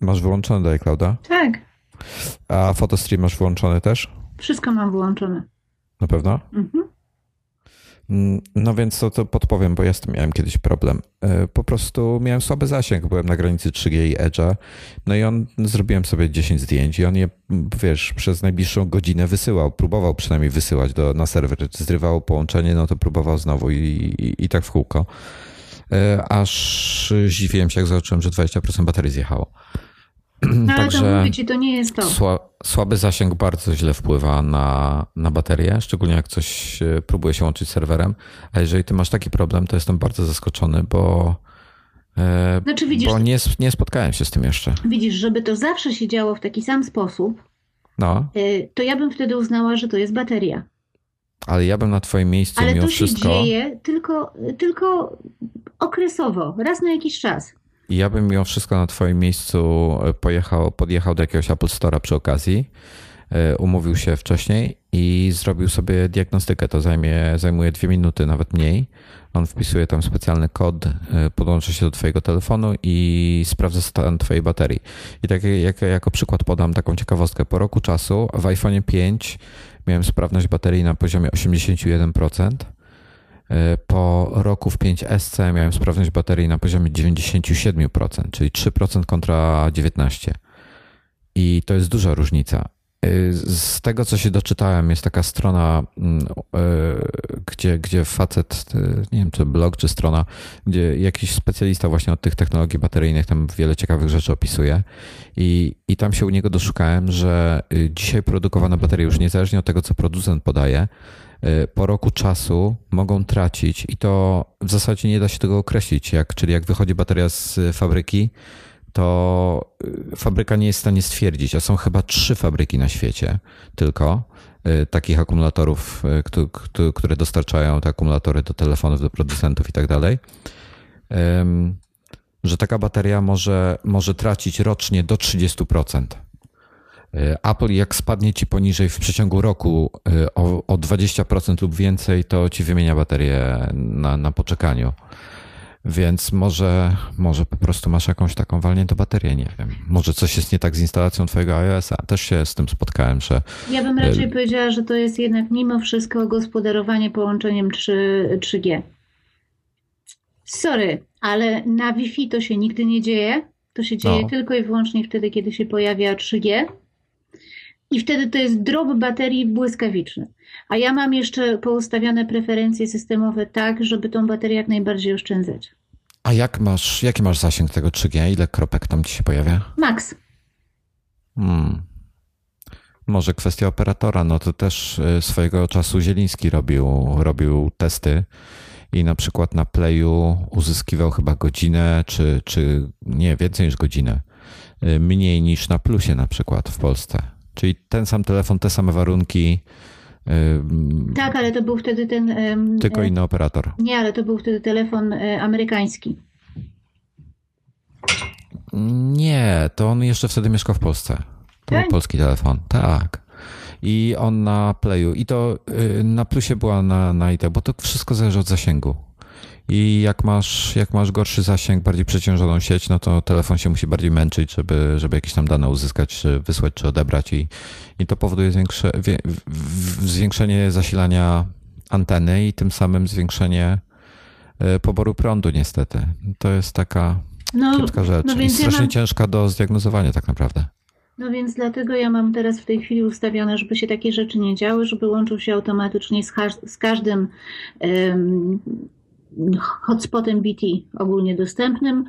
Speaker 1: Masz wyłączone do iClouda?
Speaker 2: Tak.
Speaker 1: A Photostream masz wyłączony też?
Speaker 2: Wszystko mam wyłączone.
Speaker 1: Na pewno?
Speaker 2: Mhm.
Speaker 1: Mm, no więc to, to podpowiem, bo ja z tym miałem kiedyś problem. E, po prostu miałem słaby zasięg, byłem na granicy 3G i Edge'a, no i on, zrobiłem sobie 10 zdjęć i on je, wiesz, przez najbliższą godzinę wysyłał, próbował przynajmniej wysyłać do, na serwer, zrywało połączenie, no to próbował znowu i, i, i tak w kółko. E, aż zdziwiłem się, jak zobaczyłem, że 20% baterii zjechało. [CLEARS THROAT]
Speaker 2: No, ale Także to mówię ci, to nie jest to.
Speaker 1: Sła, słaby zasięg bardzo źle wpływa na, na baterię, szczególnie jak coś e, próbuje się łączyć z serwerem. A jeżeli ty masz taki problem, to jestem bardzo zaskoczony, bo, e, znaczy, widzisz, bo nie, nie spotkałem się z tym jeszcze.
Speaker 2: Widzisz, żeby to zawsze się działo w taki sam sposób, no. E, to ja bym wtedy uznała, że to jest bateria.
Speaker 1: Ale ja bym na twoim miejscu
Speaker 2: Ale
Speaker 1: mimo
Speaker 2: to
Speaker 1: wszystko...
Speaker 2: się dzieje tylko, tylko okresowo, raz na jakiś czas.
Speaker 1: Ja bym mimo wszystko na twoim miejscu e, pojechał, podjechał do jakiegoś Apple Store'a przy okazji, e, umówił się wcześniej i zrobił sobie diagnostykę. To zajmie, zajmuje dwie minuty, nawet mniej. On wpisuje tam specjalny kod, e, podłącza się do twojego telefonu i sprawdza stan twojej baterii. I tak jak, jako przykład podam taką ciekawostkę. Po roku czasu w iPhone 5 miałem sprawność baterii na poziomie 81%. E, po roku w 5SC miałem sprawność baterii na poziomie 97%, czyli 3% kontra 19%. I to jest duża różnica. E, z tego, co się doczytałem, jest taka strona, mm, e, gdzie, gdzie facet, nie wiem, czy blog, czy strona, gdzie jakiś specjalista właśnie od tych technologii bateryjnych tam wiele ciekawych rzeczy opisuje. I, i tam się u niego doszukałem, że y, dzisiaj produkowane baterie, już niezależnie od tego, co producent podaje, po roku czasu mogą tracić i to w zasadzie nie da się tego określić, jak, czyli jak wychodzi bateria z fabryki, to y, fabryka nie jest w stanie stwierdzić, a są chyba trzy fabryki na świecie tylko y, takich akumulatorów, które dostarczają te akumulatory do telefonów, do producentów i tak dalej, że taka bateria może, może tracić rocznie do 30%. E, Apple jak spadnie ci poniżej w przeciągu roku e, o, o 20% lub więcej, to ci wymienia baterię na, na poczekaniu. Więc może, może po prostu masz jakąś taką walniętą baterię, nie wiem. Może coś jest nie tak z instalacją twojego iOS-a. Też się z tym spotkałem, że...
Speaker 2: Ja bym raczej e, powiedziała, że to jest jednak mimo wszystko gospodarowanie połączeniem 3, 3G. Sorry, ale na Wi-Fi to się nigdy nie dzieje. To się dzieje no. tylko i wyłącznie wtedy, kiedy się pojawia 3G i wtedy to jest drop baterii błyskawiczny. A ja mam jeszcze poustawione preferencje systemowe tak, żeby tą baterię jak najbardziej oszczędzać.
Speaker 1: A jak masz, jaki masz zasięg tego 3G? Ile kropek tam ci się pojawia?
Speaker 2: Max.
Speaker 1: Hmm. Może kwestia operatora, no to też y, swojego czasu Zieliński robił, robił testy i na przykład na Playu uzyskiwał chyba godzinę, czy, czy nie, więcej niż godzinę. Y, mniej niż na Plusie na przykład w Polsce. Czyli ten sam telefon, te same warunki.
Speaker 2: Tak, ale to był wtedy ten.
Speaker 1: Tylko inny operator.
Speaker 2: Nie, ale to był wtedy telefon e, amerykański.
Speaker 1: Nie, to on jeszcze wtedy mieszkał w Polsce. To tak? był polski telefon. Tak. I on na Playu. I to y, na plusie była na, na IT, bo to wszystko zależy od zasięgu. I jak masz, jak masz gorszy zasięg, bardziej przeciążoną sieć, no to telefon się musi bardziej męczyć, żeby, żeby jakieś tam dane uzyskać, czy wysłać, czy odebrać. I, i to powoduje zwiększe, zwiększenie zasilania anteny i tym samym zwiększenie e, poboru prądu, niestety. To jest taka no, kiepska rzecz no i strasznie ja mam... ciężka do zdiagnozowania, tak naprawdę.
Speaker 2: No więc dlatego ja mam teraz w tej chwili ustawione, żeby się takie rzeczy nie działy, żeby łączył się automatycznie z, z każdym um, hotspotem BT ogólnie dostępnym.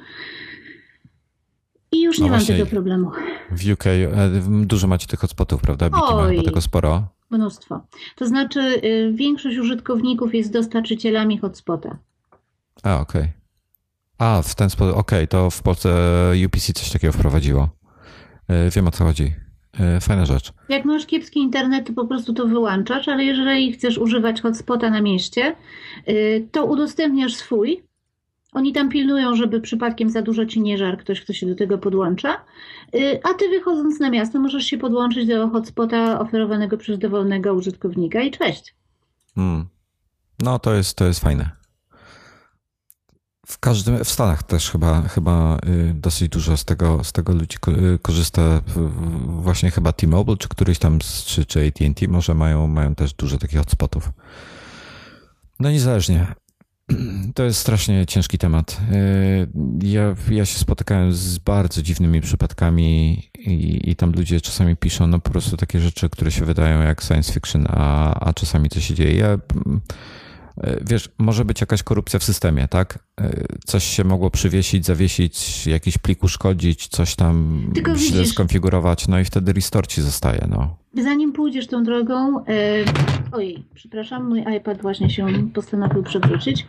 Speaker 2: I już nie no mam tego problemu.
Speaker 1: W UK e, dużo macie tych hotspotów, prawda? BT Oj, ma tego sporo.
Speaker 2: Mnóstwo. To znaczy, y, większość użytkowników jest dostarczycielami hotspota.
Speaker 1: A, okej. Okay. A, w ten sposób, okej, okay, to w Polsce UPC coś takiego wprowadziło. E, wiem o co chodzi. E, fajna rzecz.
Speaker 2: Jak masz kiepski internet, to po prostu to wyłączasz, ale jeżeli chcesz używać hotspota na mieście, y, to udostępniasz swój. Oni tam pilnują, żeby przypadkiem za dużo ci nie żar ktoś, kto się do tego podłącza. Y, a ty wychodząc na miasto możesz się podłączyć do hotspota oferowanego przez dowolnego użytkownika i cześć. Hmm.
Speaker 1: No to jest, to jest fajne. W każdym, w Stanach też chyba, chyba y, dosyć dużo z tego, z tego ludzi y, korzysta. Właśnie chyba T-Mobile, czy któryś tam, czy, czy AT&T może mają, mają też dużo takich hotspotów. No niezależnie. [CLEARS THROAT] To jest strasznie ciężki temat. Y, ja, ja się spotykałem z bardzo dziwnymi przypadkami i, i tam ludzie czasami piszą no po prostu takie rzeczy, które się wydają jak science fiction, a, a czasami co się dzieje. Ja E, wiesz, może być jakaś korupcja w systemie, tak? E, coś się mogło przywiesić, zawiesić, jakiś plik uszkodzić, coś tam Tylko źle widzisz, skonfigurować, no i wtedy restore ci zostaje, no.
Speaker 2: Zanim pójdziesz tą drogą, e, ojej, przepraszam, mój iPad właśnie się postanowił przewrócić.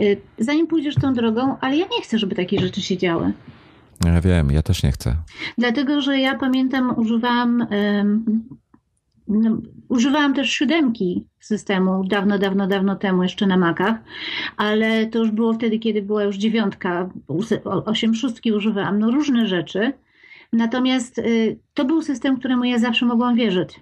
Speaker 2: E, zanim pójdziesz tą drogą, ale ja nie chcę, żeby takie rzeczy się działy.
Speaker 1: Ja wiem, ja też nie chcę.
Speaker 2: Dlatego, że ja pamiętam, używałam używałam też siódemki systemu dawno, dawno, dawno temu jeszcze na Macach, ale to już było wtedy, kiedy była już dziewiątka, osiem szóstki używałam, no różne rzeczy. Natomiast y, to był system, któremu ja zawsze mogłam wierzyć.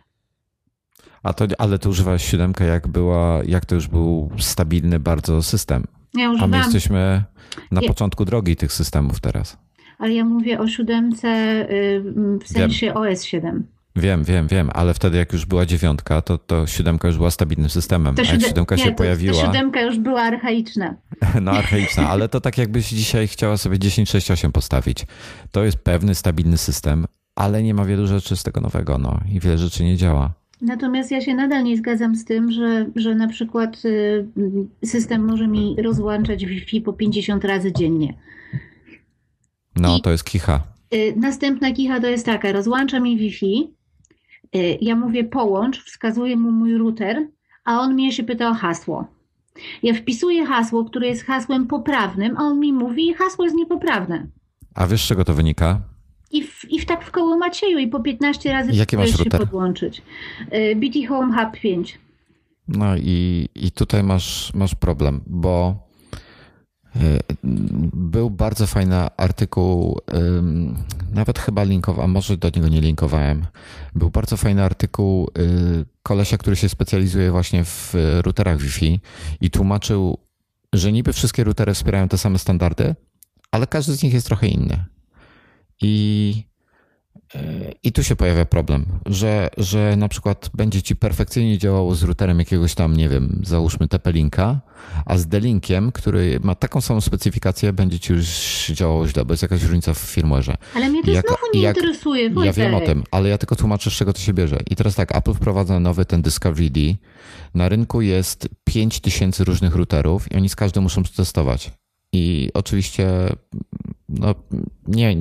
Speaker 1: A to, ale ty używałeś siódemkę, jak była, jak to już był stabilny bardzo system. Ja używałam... A my jesteśmy na ja... początku drogi tych systemów teraz.
Speaker 2: Ale ja mówię o siódemce y, w sensie Wiem. OS 7.
Speaker 1: Wiem, wiem, wiem, ale wtedy jak już była dziewiątka, to, to siódemka już była stabilnym systemem. To a jak siódemka nie, się to, pojawiła...
Speaker 2: To siódemka już była archaiczna. [LAUGHS]
Speaker 1: No archaiczna, ale to tak jakbyś dzisiaj chciała sobie 10.6.8 postawić. To jest pewny, stabilny system, ale nie ma wielu rzeczy z tego nowego, no i wiele rzeczy nie działa.
Speaker 2: Natomiast ja się nadal nie zgadzam z tym, że, że na przykład y, system może mi rozłączać Wi-Fi po 50 razy dziennie.
Speaker 1: No, I to jest kicha.
Speaker 2: Y, następna kicha to jest taka, rozłącza mi Wi-Fi, ja mówię połącz, wskazuję mu mój router, a on mnie się pyta o hasło. Ja wpisuję hasło, które jest hasłem poprawnym, a on mi mówi, hasło jest niepoprawne.
Speaker 1: A wiesz, z czego to wynika?
Speaker 2: I, w, i w tak w koło Macieju i po 15 razy
Speaker 1: Jaki masz router?
Speaker 2: się podłączyć. Y, BT Home Hub 5.
Speaker 1: No i, i tutaj masz, masz problem, bo był bardzo fajny artykuł, nawet chyba linkował, a może do niego nie linkowałem. Był bardzo fajny artykuł y, kolesia, który się specjalizuje właśnie w routerach Wi-Fi i tłumaczył, że niby wszystkie routery wspierają te same standardy, ale każdy z nich jest trochę inny. I i tu się pojawia problem, że, że na przykład będzie ci perfekcyjnie działało z routerem jakiegoś tam, nie wiem, załóżmy TP-Linka, a z D-Linkiem, który ma taką samą specyfikację, będzie ci już działało źle, bo jest jakaś różnica w firmware'ze.
Speaker 2: Ale mnie to jak, znowu nie jak, interesuje.
Speaker 1: Ja wiem o tym, ale ja tylko tłumaczę, z czego to się bierze. I teraz tak, Apple wprowadza nowy ten Discovery D. Na rynku jest 5000 różnych routerów i oni z każdym muszą testować. I oczywiście no, nie,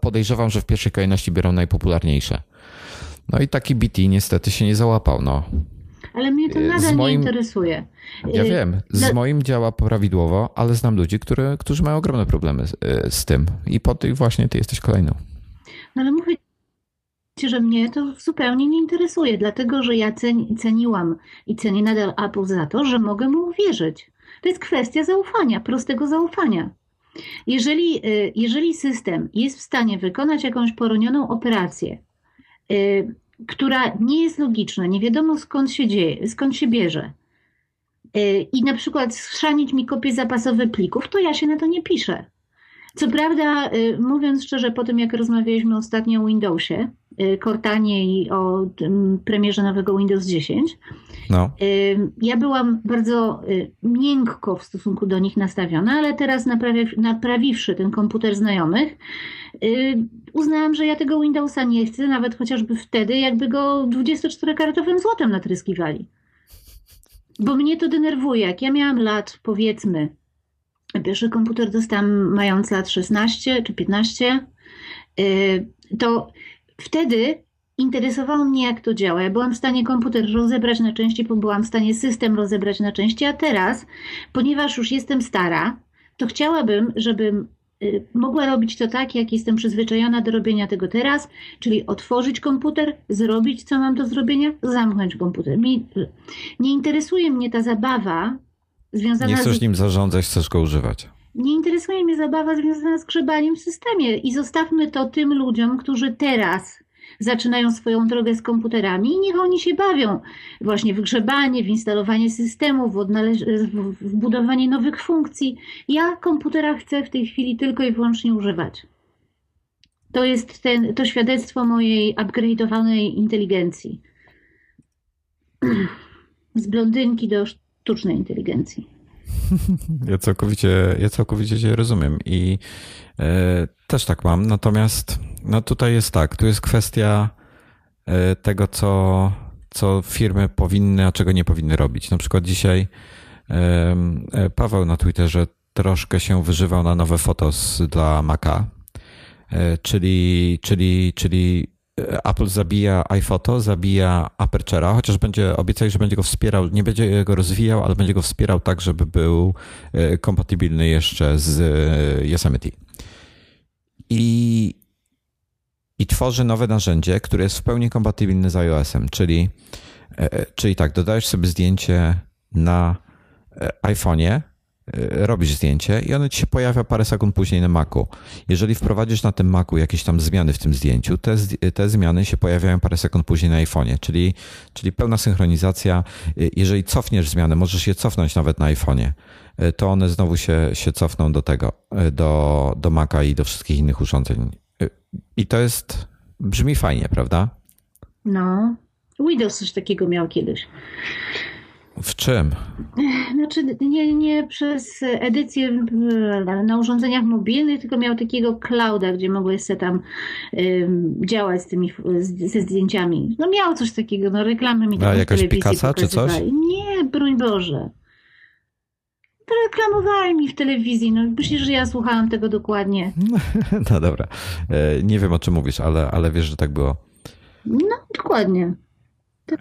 Speaker 1: podejrzewam, że w pierwszej kolejności biorą najpopularniejsze. No i taki BT niestety się nie załapał. No.
Speaker 2: Ale mnie to nadal moim, nie interesuje.
Speaker 1: Ja y, wiem, z moim działa prawidłowo, ale znam ludzi, które, którzy mają ogromne problemy z, y, z tym. I po tych właśnie ty jesteś kolejną.
Speaker 2: No ale mówię że mnie to zupełnie nie interesuje, dlatego że ja ceniłam i cenię nadal Apple za to, że mogę mu uwierzyć. To jest kwestia zaufania, prostego zaufania. Jeżeli, y, jeżeli system jest w stanie wykonać jakąś poronioną operację, y, która nie jest logiczna, nie wiadomo skąd się dzieje, skąd się bierze, y, i na przykład schrzanić mi kopie zapasowe plików, to ja się na to nie piszę. Co prawda, mówiąc szczerze, po tym jak rozmawialiśmy ostatnio o Windowsie, Cortanie i o premierze nowego Windows 10, no. Ja byłam bardzo y, miękko w stosunku do nich nastawiona, ale teraz naprawiwszy ten komputer znajomych, y, uznałam, że ja tego Windowsa nie chcę, nawet chociażby wtedy, jakby go 24-karatowym złotem natryskiwali. Bo mnie to denerwuje. Jak ja miałam lat, powiedzmy, pierwszy komputer dostałam mając lat 16 czy 15, y, to wtedy interesowało mnie, jak to działa. Ja byłam w stanie komputer rozebrać na części, byłam w stanie system rozebrać na części, a teraz, ponieważ już jestem stara, to chciałabym, żebym y, mogła robić to tak, jak jestem przyzwyczajona do robienia tego teraz, czyli otworzyć komputer, zrobić, co mam do zrobienia, zamknąć komputer. Mi, nie interesuje mnie ta zabawa związana
Speaker 1: z... Nie chcesz z... nim zarządzać, chcesz go używać.
Speaker 2: Nie interesuje mnie zabawa związana z grzebaniem w systemie i zostawmy to tym ludziom, którzy teraz zaczynają swoją drogę z komputerami i niech oni się bawią właśnie w grzebanie, w instalowanie systemów, w, w budowanie nowych funkcji. Ja komputera chcę w tej chwili tylko i wyłącznie używać. To jest ten, to świadectwo mojej upgrade'owanej inteligencji. [CLEARS THROAT] Z blondynki do sztucznej inteligencji.
Speaker 1: Ja całkowicie, ja całkowicie Cię rozumiem i e, też tak mam. Natomiast no tutaj jest tak, tu jest kwestia e, tego, co, co firmy powinny, a czego nie powinny robić. Na przykład dzisiaj e, Paweł na Twitterze troszkę się wyżywał na nowe fotos dla Maca, czyli, czyli, czyli Apple zabija iPhoto, zabija Aperture'a, chociaż będzie obiecał, że będzie go wspierał, nie będzie go rozwijał, ale będzie go wspierał tak, żeby był e, kompatybilny jeszcze z e, Yosemite. I, i tworzy nowe narzędzie, które jest w pełni kompatybilne z iOS-em, czyli, czyli tak, dodajesz sobie zdjęcie na iPhone'ie, robisz zdjęcie i ono ci się pojawia parę sekund później na Macu. Jeżeli wprowadzisz na tym Macu jakieś tam zmiany w tym zdjęciu, te, te zmiany się pojawiają parę sekund później na iPhone'ie, czyli, czyli pełna synchronizacja. Y, jeżeli cofniesz zmiany, możesz je cofnąć nawet na iPhone'ie, y, to one znowu się, się cofną do tego, do, do Maca i do wszystkich innych urządzeń. I to jest, brzmi fajnie, prawda?
Speaker 2: No, Windows coś takiego miał kiedyś.
Speaker 1: W czym?
Speaker 2: Znaczy nie, nie przez edycję na urządzeniach mobilnych, tylko miał takiego clouda, gdzie mogłeś sobie tam działać z tymi, ze zdjęciami. No miał coś takiego, no reklamy mi tam
Speaker 1: A jakaś Picasa czy coś?
Speaker 2: Nie, broń Boże. Reklamowali mi w telewizji, no myślisz, że ja słuchałam tego dokładnie. [LAUGHS]
Speaker 1: No dobra, e, nie wiem o czym mówisz, ale, ale wiesz, że tak było.
Speaker 2: No, dokładnie. Tak.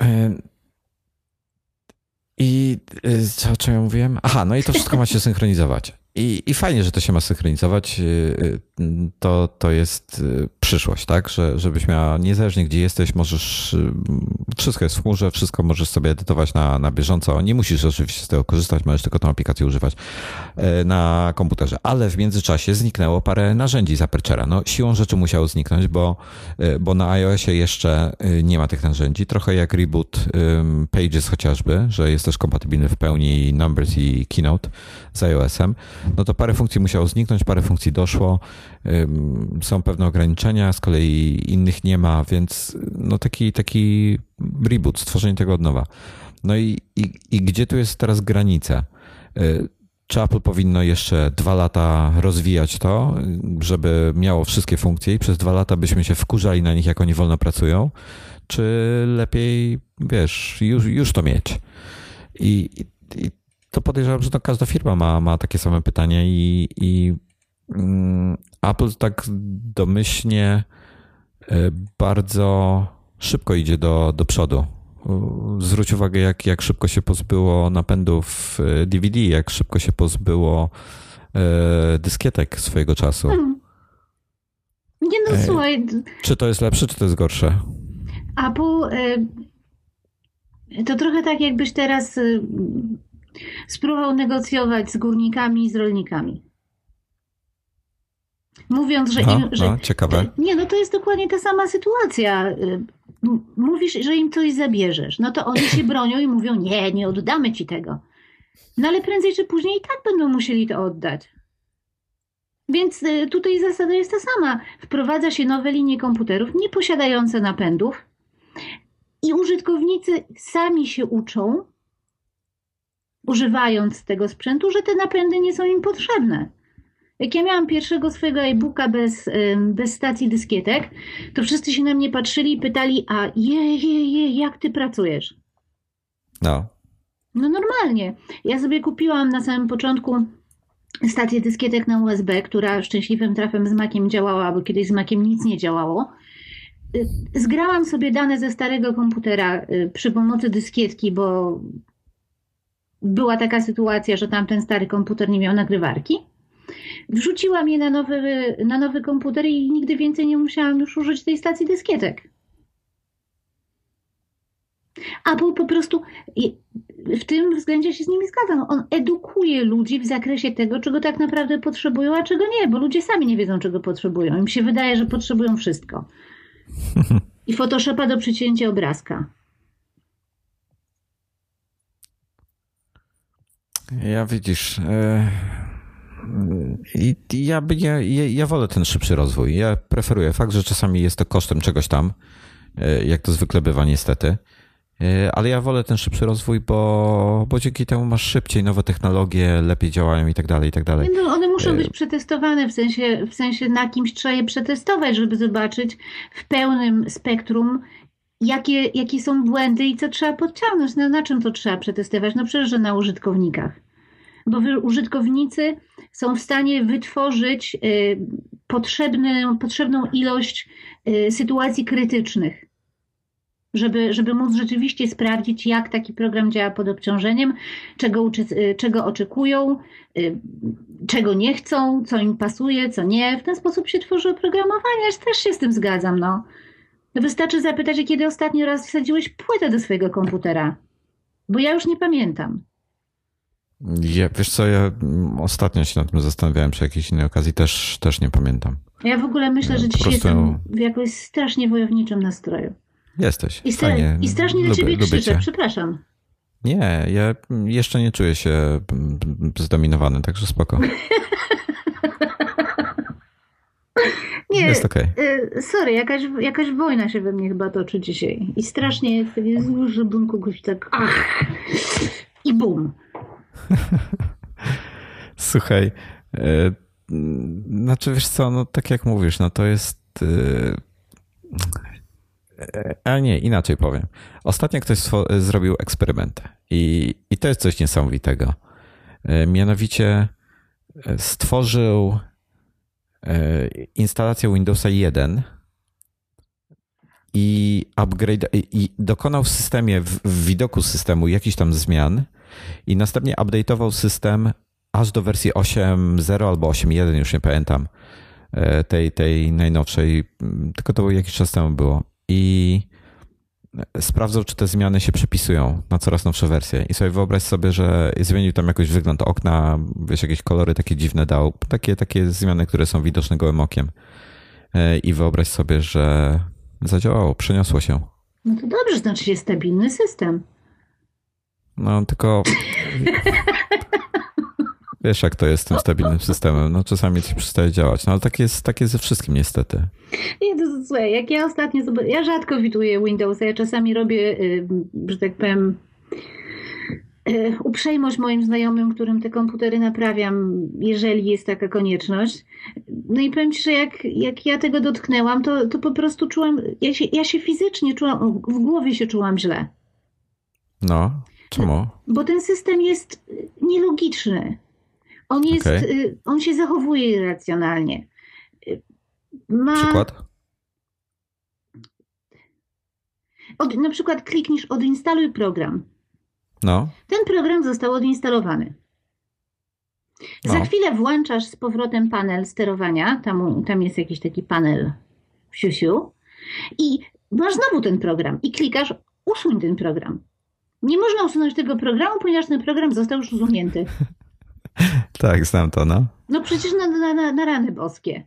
Speaker 1: I y, co, o czym ja mówiłem? Aha, no i to wszystko ma się [LAUGHS] synchronizować. I, I fajnie, że to się ma synchronizować. Y, y, to, to jest przyszłość, tak? Że, żebyś miała niezależnie gdzie jesteś, możesz. Wszystko jest w chmurze, wszystko możesz sobie edytować na, na bieżąco. Nie musisz oczywiście z tego korzystać, możesz tylko tą aplikację używać na komputerze. Ale w międzyczasie zniknęło parę narzędzi z Aperture'a. No, siłą rzeczy musiało zniknąć, bo, bo na iOSie jeszcze nie ma tych narzędzi. Trochę jak reboot Pages chociażby, że jest też kompatybilny w pełni Numbers i Keynote z iOS-em no to parę funkcji musiało zniknąć, parę funkcji doszło. Są pewne ograniczenia, z kolei innych nie ma, więc no taki, taki reboot, stworzenie tego od nowa. No i, i, i gdzie tu jest teraz granica? Y, czy Apple powinno jeszcze dwa lata rozwijać to, żeby miało wszystkie funkcje i przez dwa lata byśmy się wkurzali na nich, jak oni wolno pracują? Czy lepiej, wiesz, już, już to mieć? I, i to podejrzewam, że to każda firma ma, ma takie same pytania i, i mm, Apple tak domyślnie e, bardzo szybko idzie do, do przodu. Zwróć uwagę, jak, jak szybko się pozbyło napędów DVD, e, jak szybko się pozbyło e, dyskietek swojego czasu. Hmm.
Speaker 2: Nie no, słuchaj.
Speaker 1: Czy to jest lepsze, czy to jest gorsze?
Speaker 2: Apple to trochę tak, jakbyś teraz spróbował negocjować z górnikami i z rolnikami. Mówiąc, że im. Że,
Speaker 1: no, ciekawe.
Speaker 2: Nie, no to jest dokładnie ta sama sytuacja. Y, mówisz, że im coś zabierzesz. No to oni się bronią i mówią: Nie, nie oddamy ci tego. No ale prędzej czy później i tak będą musieli to oddać. Więc y, tutaj zasada jest ta sama. Wprowadza się nowe linie komputerów nieposiadające napędów i użytkownicy sami się uczą, używając tego sprzętu, że te napędy nie są im potrzebne. Jak ja miałam pierwszego swojego e-booka bez, bez stacji dyskietek, to wszyscy się na mnie patrzyli i pytali, a je, je, je, jak ty pracujesz?
Speaker 1: No.
Speaker 2: No normalnie. Ja sobie kupiłam na samym początku stację dyskietek na USB, która szczęśliwym trafem z Maciem działała, bo kiedyś z Maciem nic nie działało. Zgrałam sobie dane ze starego komputera y, przy pomocy dyskietki, bo była taka sytuacja, że tamten stary komputer nie miał nagrywarki. Wrzuciłam je na nowy, na nowy komputer i nigdy więcej nie musiałam już użyć tej stacji dyskietek. Apple po prostu w tym względzie się z nimi zgadzam. On edukuje ludzi w zakresie tego, czego tak naprawdę potrzebują, a czego nie, bo ludzie sami nie wiedzą, czego potrzebują. Im się wydaje, że potrzebują wszystko. [LAUGHS] I Photoshopa do przycięcia obrazka.
Speaker 1: Ja widzisz. E, ja, ja, ja wolę ten szybszy rozwój. Ja preferuję fakt, że czasami jest to kosztem czegoś tam, e, jak to zwykle bywa niestety. E, ale ja wolę ten szybszy rozwój, bo, bo dzięki temu masz szybciej nowe technologie, lepiej działają i tak dalej, i tak dalej.
Speaker 2: No, one muszą być przetestowane, w sensie, w sensie na kimś trzeba je przetestować, żeby zobaczyć w pełnym spektrum, jakie, jakie są błędy i co trzeba podciągnąć. No, na czym to trzeba przetestować? No przecież, że na użytkownikach. Bo użytkownicy są w stanie wytworzyć y, potrzebny, potrzebną ilość y, sytuacji krytycznych żeby, żeby móc rzeczywiście sprawdzić, jak taki program działa pod obciążeniem, czego, y, czego oczekują, czego nie chcą, co im pasuje, co nie. W ten sposób się tworzy oprogramowanie. Ja też się z tym zgadzam. No. No wystarczy zapytać, kiedy ostatni raz wsadziłeś płytę do swojego komputera. Bo ja już nie pamiętam.
Speaker 1: Ja, wiesz co, ja ostatnio się nad tym zastanawiałem przy jakiejś innej okazji, też, też nie pamiętam.
Speaker 2: Ja w ogóle myślę, że dzisiaj prostu... jestem w jakoś strasznie wojowniczym nastroju.
Speaker 1: Jesteś.
Speaker 2: I, stra
Speaker 1: Fajnie.
Speaker 2: I strasznie na ciebie krzyczę, przepraszam.
Speaker 1: Nie, ja jeszcze nie czuję się zdominowany, także spoko. [LAUGHS] Nie, jest okej.
Speaker 2: Okay. Sorry, jakaś, jakaś wojna się we mnie chyba toczy dzisiaj. I strasznie jest taki zły, żebym kogoś tak ach, i bum. [LAUGHS]
Speaker 1: Słuchaj, e, znaczy wiesz co, no tak jak mówisz, no to jest e, a nie, inaczej powiem. Ostatnio ktoś zrobił eksperyment i, i to jest coś niesamowitego. E, mianowicie stworzył instalację Windowsa 1 i upgrade i dokonał w systemie, w widoku systemu jakichś tam zmian i następnie update'ował system aż do wersji 8.0 albo 8.1, już nie pamiętam, e, tej, tej najnowszej, tylko to jakiś czas temu było. I sprawdzał, czy te zmiany się przepisują na coraz nowsze wersje. I sobie wyobraź sobie, że zmienił tam jakoś wygląd okna, wiesz, jakieś kolory takie dziwne dał, takie, takie zmiany, które są widoczne gołym okiem. E, I wyobraź sobie, że zadziałało, przeniosło się.
Speaker 2: No to dobrze, znaczy jest stabilny system.
Speaker 1: No tylko [LAUGHS] wiesz, jak to jest z tym stabilnym systemem. No czasami coś przestaje działać, no ale tak jest, tak jest ze wszystkim niestety.
Speaker 2: Nie, to słuchaj, jak ja ostatnio, ja rzadko widuję Windowsa, ja czasami robię, y, że tak powiem, y, uprzejmość moim znajomym, którym te komputery naprawiam, jeżeli jest taka konieczność. No i powiem Ci, że jak, jak ja tego dotknęłam, to, to po prostu czułam, ja się, ja się fizycznie czułam, w głowie się czułam źle.
Speaker 1: No. Czemu?
Speaker 2: Bo ten system jest y, nielogiczny. On, jest, okay. On się zachowuje irracjonalnie.
Speaker 1: Y, ma... Przykład?
Speaker 2: Od, na przykład klikniesz odinstaluj program.
Speaker 1: No.
Speaker 2: Ten program został odinstalowany. No. Za chwilę włączasz z powrotem panel sterowania. Tam, tam jest jakiś taki panel w siusiu. I masz znowu ten program. I klikasz usuń ten program. Nie można usunąć tego programu, ponieważ ten program został już usunięty. [LAUGHS] [LAUGHS]
Speaker 1: tak, znam to, no.
Speaker 2: No przecież na, na, na rany boskie.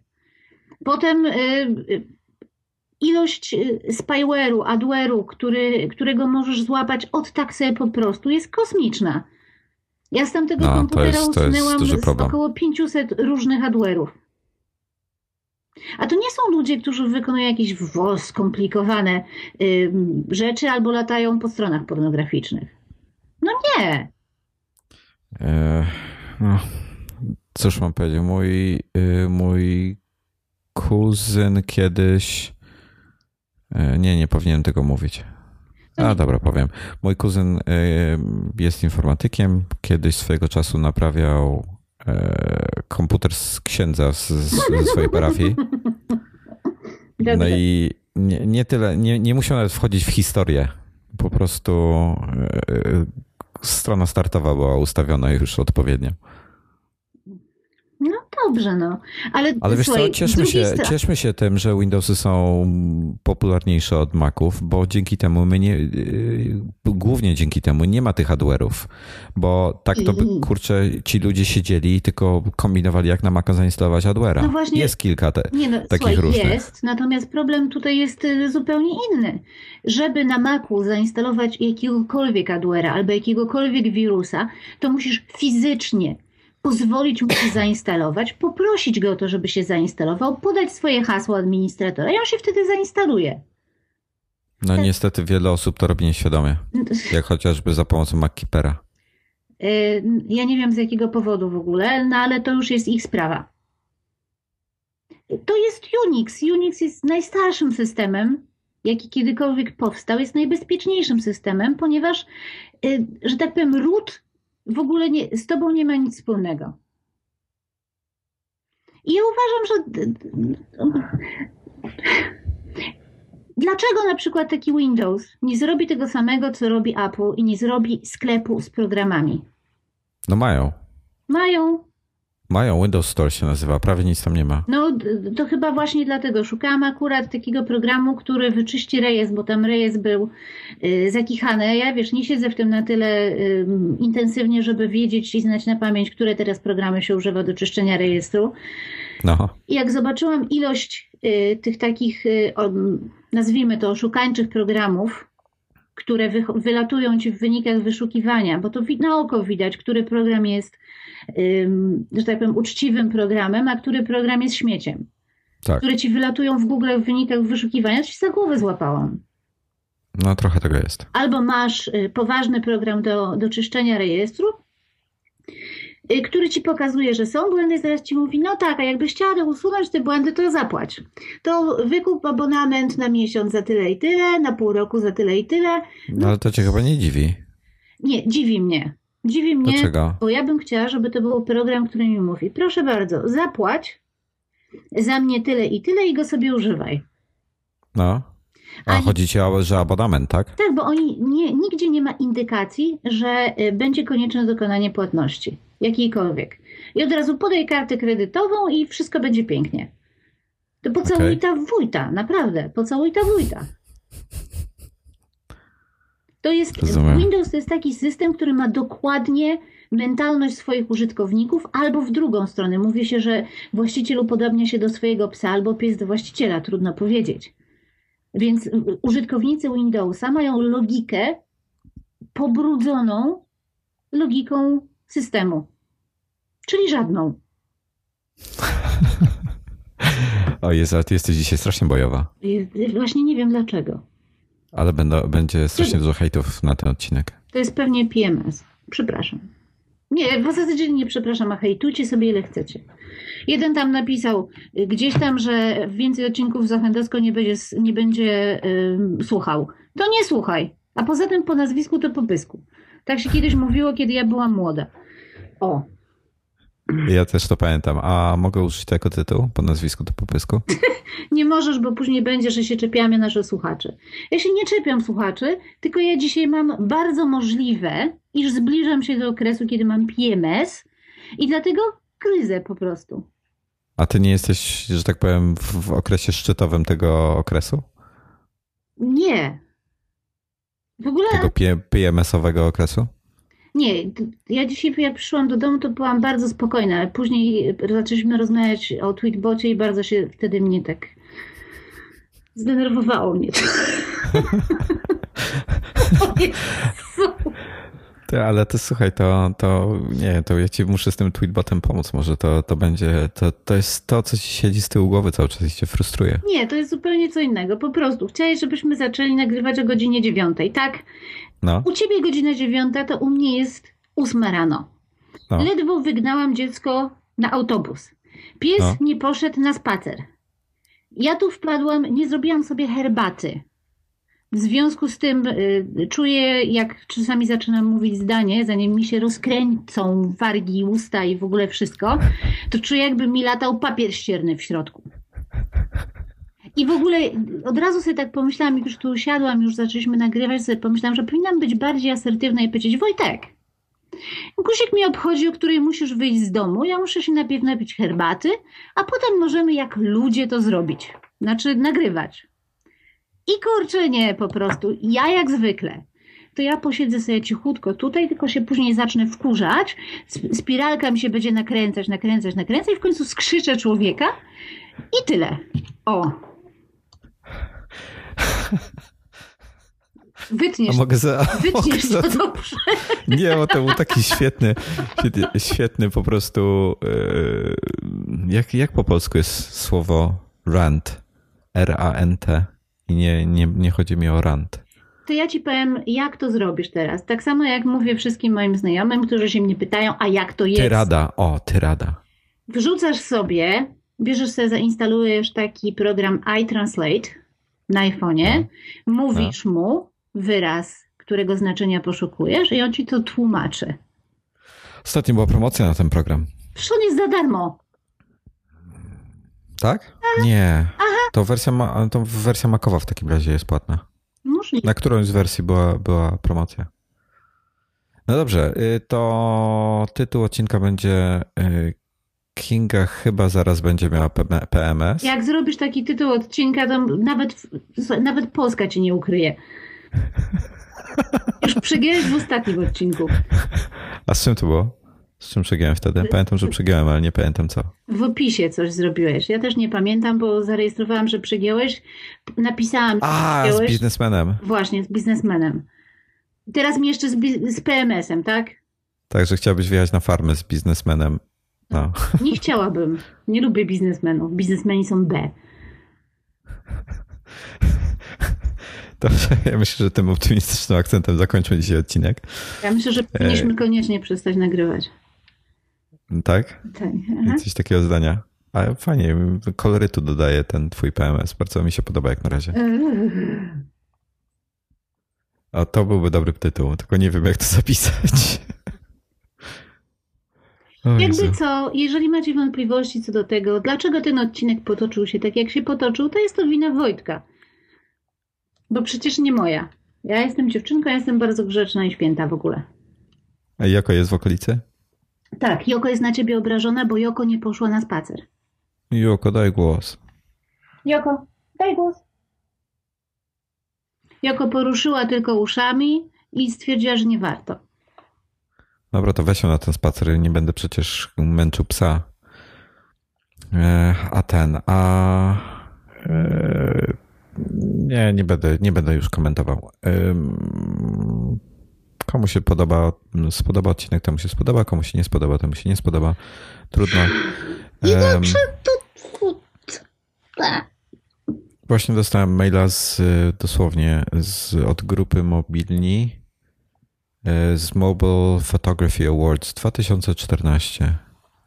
Speaker 2: Potem y, y, ilość y, spyware'u, adware'u, który, którego możesz złapać od tak sobie po prostu jest kosmiczna. Ja z tamtego no, komputera jest, usunęłam około 500 różnych adware'ów. A to nie są ludzie, którzy wykonują jakieś skomplikowane y, rzeczy albo latają po stronach pornograficznych. No nie.
Speaker 1: E, no, cóż mam powiedzieć? Mój, y, mój kuzyn kiedyś. E, nie, nie powinienem tego mówić. A dobra, powiem. Mój kuzyn y, jest informatykiem. Kiedyś swojego czasu naprawiał komputer z księdza z, ze swojej parafii. No i nie, nie tyle, nie, nie musiał nawet wchodzić w historię. Po prostu strona startowa była ustawiona już odpowiednio.
Speaker 2: Dobrze, no. Ale,
Speaker 1: Ale wiesz słuchaj, co, cieszmy się, cieszmy się tym, że Windowsy są popularniejsze od Maców, bo dzięki temu my nie, y, głównie dzięki temu nie ma tych hardware'ów, bo tak to by, kurczę, ci ludzie siedzieli i tylko kombinowali jak na Maca zainstalować hardware'a. No właśnie, jest kilka te, nie no, takich słuchaj, różnych.
Speaker 2: Jest, natomiast problem tutaj jest y, zupełnie inny. Żeby na Macu zainstalować jakiegokolwiek hardware'a albo jakiegokolwiek wirusa, to musisz fizycznie pozwolić mu się zainstalować, poprosić go o to, żeby się zainstalował, podać swoje hasło administratora i on się wtedy zainstaluje.
Speaker 1: No
Speaker 2: Tak.
Speaker 1: niestety wiele osób to robi nieświadomie, jak chociażby za pomocą MacKeepera.
Speaker 2: Y, Ja nie wiem z jakiego powodu w ogóle, no ale to już jest ich sprawa. To jest Unix. Unix jest najstarszym systemem, jaki kiedykolwiek powstał. Jest najbezpieczniejszym systemem, ponieważ, y, że tak powiem, root w ogóle nie, z tobą nie ma nic wspólnego. I ja uważam, że dlaczego na przykład taki Windows nie zrobi tego samego, co robi Apple i nie zrobi sklepu z programami?
Speaker 1: No mają.
Speaker 2: Mają.
Speaker 1: Mają, Windows Store się nazywa, prawie nic tam nie ma.
Speaker 2: No to chyba właśnie dlatego szukałam akurat takiego programu, który wyczyści rejestr, bo tam rejestr był y, zakichany. Ja wiesz, nie siedzę w tym na tyle y, intensywnie, żeby wiedzieć i znać na pamięć, które teraz programy się używa do czyszczenia rejestru.
Speaker 1: No,
Speaker 2: I jak zobaczyłam ilość y, tych takich, y, o, nazwijmy to, oszukańczych programów, które wy, wylatują ci w wynikach wyszukiwania, bo to na oko widać, który program jest, że tak powiem, uczciwym programem, a który program jest śmieciem.
Speaker 1: tak.
Speaker 2: Które ci wylatują w Google w wynikach wyszukiwania, się za głowę złapałam.
Speaker 1: No trochę tego jest.
Speaker 2: Albo masz y, poważny program do, do czyszczenia rejestru, y, który ci pokazuje, że są błędy, zaraz ci mówi, no tak, a jakbyś chciała usunąć te błędy, to zapłać. To wykup abonament na miesiąc za tyle i tyle, na pół roku za tyle i tyle.
Speaker 1: No ale to cię chyba nie dziwi.
Speaker 2: Nie, dziwi mnie. Dziwi mnie,
Speaker 1: Dlaczego?
Speaker 2: bo ja bym chciała, żeby to był program, który mi mówi, proszę bardzo, zapłać za mnie tyle i tyle i go sobie używaj.
Speaker 1: No. A
Speaker 2: Ani-
Speaker 1: chodzi ci o, że abonament, tak?
Speaker 2: Tak, bo oni nie, nigdzie nie ma indykacji, że y, będzie konieczne dokonanie płatności, jakiejkolwiek. I od razu podaj kartę kredytową i wszystko będzie pięknie. To pocałuj
Speaker 1: Okej.
Speaker 2: ta wójta, naprawdę, pocałuj ta wójta. To jest,
Speaker 1: Rozumiem.
Speaker 2: Windows to jest taki system, który ma dokładnie mentalność swoich użytkowników, albo w drugą stronę. Mówi się, że właściciel upodobnia się do swojego psa, albo pies do właściciela, trudno powiedzieć. Więc użytkownicy Windowsa mają logikę pobrudzoną logiką systemu, czyli żadną. [LAUGHS]
Speaker 1: O Jezu, ty jesteś dzisiaj strasznie bojowa.
Speaker 2: Właśnie nie wiem dlaczego.
Speaker 1: Ale będą, będzie strasznie dużo hejtów na ten odcinek.
Speaker 2: To jest pewnie PMS. Przepraszam. Nie, w zasadzie nie przepraszam, a hejtujcie sobie ile chcecie. Jeden tam napisał y, gdzieś tam, że więcej odcinków Zachędowsko nie będzie, nie będzie ym, słuchał. To nie słuchaj. A poza tym po nazwisku to po pysku. Tak się kiedyś mówiło, kiedy ja byłam młoda. O,
Speaker 1: Ja też to pamiętam. A mogę użyć tego tytułu po nazwisku to po pysku? [LAUGHS]
Speaker 2: nie możesz, bo później będzie, że się czepiamy naszych słuchaczy. Ja się nie czepiam słuchaczy, tylko ja dzisiaj mam bardzo możliwe, iż zbliżam się do okresu, kiedy mam PMS i dlatego gryzę po prostu.
Speaker 1: A ty nie jesteś, że tak powiem, w, okresie szczytowym tego okresu?
Speaker 2: Nie. W ogóle
Speaker 1: Tego PMS-owego okresu?
Speaker 2: Nie. Ja dzisiaj, jak przyszłam do domu, to byłam bardzo spokojna, ale później zaczęliśmy rozmawiać o tweetbocie i bardzo się wtedy mnie tak zdenerwowało mnie.
Speaker 1: Ty, ale to słuchaj, to, to nie, to ja ci muszę z tym tweetbotem pomóc. Może to, to będzie, to, to jest to, co ci siedzi z tyłu głowy cały czas i cię frustruje.
Speaker 2: Nie, to jest zupełnie co innego. Po prostu chciałeś, żebyśmy zaczęli nagrywać o godzinie dziewiątej, tak?
Speaker 1: No,
Speaker 2: U ciebie godzina dziewiąta, to u mnie jest ósma rano.
Speaker 1: no.
Speaker 2: Ledwo wygnałam dziecko na autobus. Pies
Speaker 1: No.
Speaker 2: nie poszedł na spacer. Ja tu wpadłam, nie zrobiłam sobie herbaty. W związku z tym y, czuję, jak czasami zaczynam mówić zdanie, zanim mi się rozkręcą wargi, usta i w ogóle wszystko, to czuję, jakby mi latał papier ścierny w środku. I w ogóle od razu sobie tak pomyślałam, jak już tu usiadłam, już zaczęliśmy nagrywać, sobie pomyślałam, że powinnam być bardziej asertywna i powiedzieć, Wojtek, Guzik mnie obchodzi, o której musisz wyjść z domu. Ja muszę się najpierw napić herbaty, a potem możemy jak ludzie to zrobić. Znaczy nagrywać. I kurczę nie, po prostu. Ja jak zwykle. To ja posiedzę sobie cichutko tutaj, tylko się później zacznę wkurzać. Sp- Spiralka mi się będzie nakręcać, nakręcać, nakręcać i w końcu skrzyczę człowieka i tyle. O.
Speaker 1: A
Speaker 2: Wytniesz,
Speaker 1: mogę za, mogę
Speaker 2: wytniesz
Speaker 1: za
Speaker 2: to dobrze. [LAUGHS]
Speaker 1: Nie, bo to był taki świetny, świetny, po prostu. Yy, jak, jak po polsku jest słowo rant? R-A-N-T. I nie, nie, nie chodzi mi o rant.
Speaker 2: To ja ci powiem, jak to zrobisz teraz. Tak samo jak mówię wszystkim moim znajomym, którzy się mnie pytają, a jak to jest.
Speaker 1: Tyrada, o, tyrada.
Speaker 2: Wrzucasz sobie, bierzesz sobie, zainstalujesz taki program iTranslate na iPhone'ie,
Speaker 1: No.
Speaker 2: mówisz mu wyraz, którego znaczenia poszukujesz i on ci to tłumaczy.
Speaker 1: Ostatnio była promocja na ten program.
Speaker 2: Przecież on jest za darmo.
Speaker 1: Tak? Nie. To wersja, ma, to wersja makowa w takim razie jest płatna.
Speaker 2: Możliwe.
Speaker 1: Na którąś z wersji była, była promocja. No dobrze, y, to tytuł odcinka będzie y, Kinga chyba zaraz będzie miała PM- PMS.
Speaker 2: Jak zrobisz taki tytuł odcinka, to nawet, nawet Polska cię nie ukryje. [LAUGHS] Już przegięłeś w ostatnim odcinku.
Speaker 1: A z czym to było? Z czym przegiąłem wtedy? Pamiętam, że przegiąłem, ale nie pamiętam co.
Speaker 2: W opisie coś zrobiłeś. Ja też nie pamiętam, bo zarejestrowałam, że przegiąłeś. Napisałam, że
Speaker 1: A, z biznesmenem.
Speaker 2: Właśnie, z biznesmenem. Teraz mi jeszcze z, z PMS-em, tak?
Speaker 1: Także chciałbyś wyjechać na farmę z biznesmenem. No. [LAUGHS]
Speaker 2: Nie chciałabym. Nie lubię biznesmenów. Biznesmeni są B. [LAUGHS]
Speaker 1: Dobrze, ja myślę, że tym optymistycznym akcentem zakończmy dzisiaj odcinek.
Speaker 2: Ja myślę, że powinniśmy koniecznie przestać nagrywać.
Speaker 1: Tak?
Speaker 2: Tak. aha.
Speaker 1: Coś takiego zdania. Ale fajnie, kolorytu dodaje ten twój PMS. Bardzo mi się podoba jak na razie. A to byłby dobry tytuł, tylko nie wiem jak to zapisać. [LAUGHS]
Speaker 2: Jakby co, jeżeli macie wątpliwości co do tego, dlaczego ten odcinek potoczył się tak, jak się potoczył, to jest to wina Wojtka. Bo przecież nie moja. Ja jestem dziewczynką, ja jestem bardzo grzeczna i święta w ogóle.
Speaker 1: A Joko jest w okolicy?
Speaker 2: Tak, Joko jest na ciebie obrażona, bo Joko nie poszła na spacer.
Speaker 1: Joko, daj głos.
Speaker 2: Joko, daj głos. Joko poruszyła tylko uszami i stwierdziła, że nie warto.
Speaker 1: Dobra, to weź ją na ten spacer, nie będę przecież męczył psa. E, a ten, a... E, nie, nie będę, nie będę już komentował. Ym, komu się podoba, spodoba odcinek, temu się spodoba, komu się nie spodoba, temu się nie spodoba. Trudno. Em, Właśnie dostałem maila z, dosłownie z, od grupy mobilni e, z Mobile Photography Awards 2014.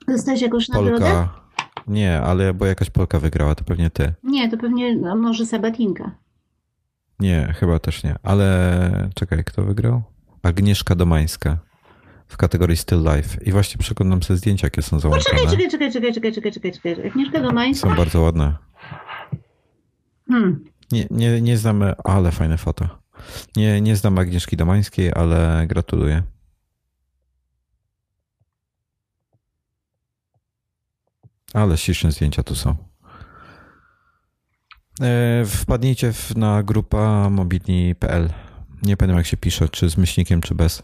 Speaker 2: Dostałeś jakąś nagrodę?
Speaker 1: Polka. Nie, ale bo jakaś Polka wygrała, to pewnie ty.
Speaker 2: Nie, to pewnie no, może Sabatinka.
Speaker 1: Nie, chyba też nie. Ale czekaj, kto wygrał? Agnieszka Domańska w kategorii Still Life. I właśnie przeglądam sobie zdjęcia, jakie są
Speaker 2: Poczekaj,
Speaker 1: załączone.
Speaker 2: czekaj, czekaj, czekaj, czekaj, czekaj, czekaj, czekaj. Agnieszka Domańska?
Speaker 1: Są bardzo ładne.
Speaker 2: Hmm.
Speaker 1: Nie, nie, nie znamy, ale fajne foto. Nie, nie znam Agnieszki Domańskiej, ale gratuluję. Ale śliczne zdjęcia tu są. E, Wpadnijcie w, na grupa mobilni.pl. Nie pamiętam jak się pisze, czy z myślnikiem, czy bez.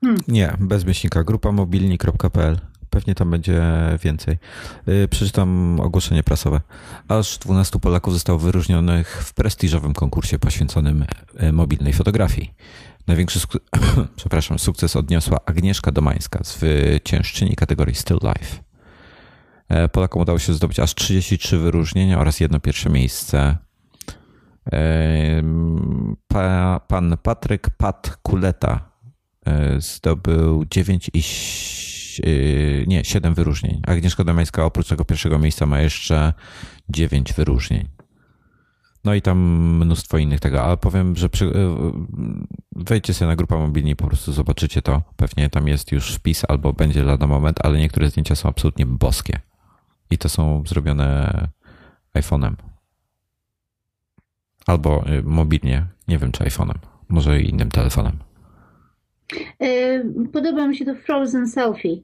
Speaker 2: Hmm.
Speaker 1: Nie, bez myślnika. Grupa mobilni.pl. Pewnie tam będzie więcej. Yy, Przeczytam ogłoszenie prasowe. Aż 12 Polaków zostało wyróżnionych w prestiżowym konkursie poświęconym yy, mobilnej fotografii. Największy suk- [COUGHS] przepraszam, sukces odniosła Agnieszka Domańska, zwyciężczyni kategorii Still Life. E, Polakom udało się zdobyć aż 33 wyróżnienia oraz jedno pierwsze miejsce. Pa, pan Patryk Pat Kuleta zdobył 9 i nie, 7 wyróżnień. Agnieszka Domańska oprócz tego pierwszego miejsca ma jeszcze 9 wyróżnień. No i tam mnóstwo innych tego, ale powiem, że przy, e, wejdźcie sobie na grupę mobilni, po prostu zobaczycie to. Pewnie tam jest już wpis albo będzie lada moment, ale niektóre zdjęcia są absolutnie boskie. I to są zrobione iPhone'em. Albo y, mobilnie, nie wiem czy iPhone'em, może innym telefonem.
Speaker 2: Podoba mi się to Frozen Selfie.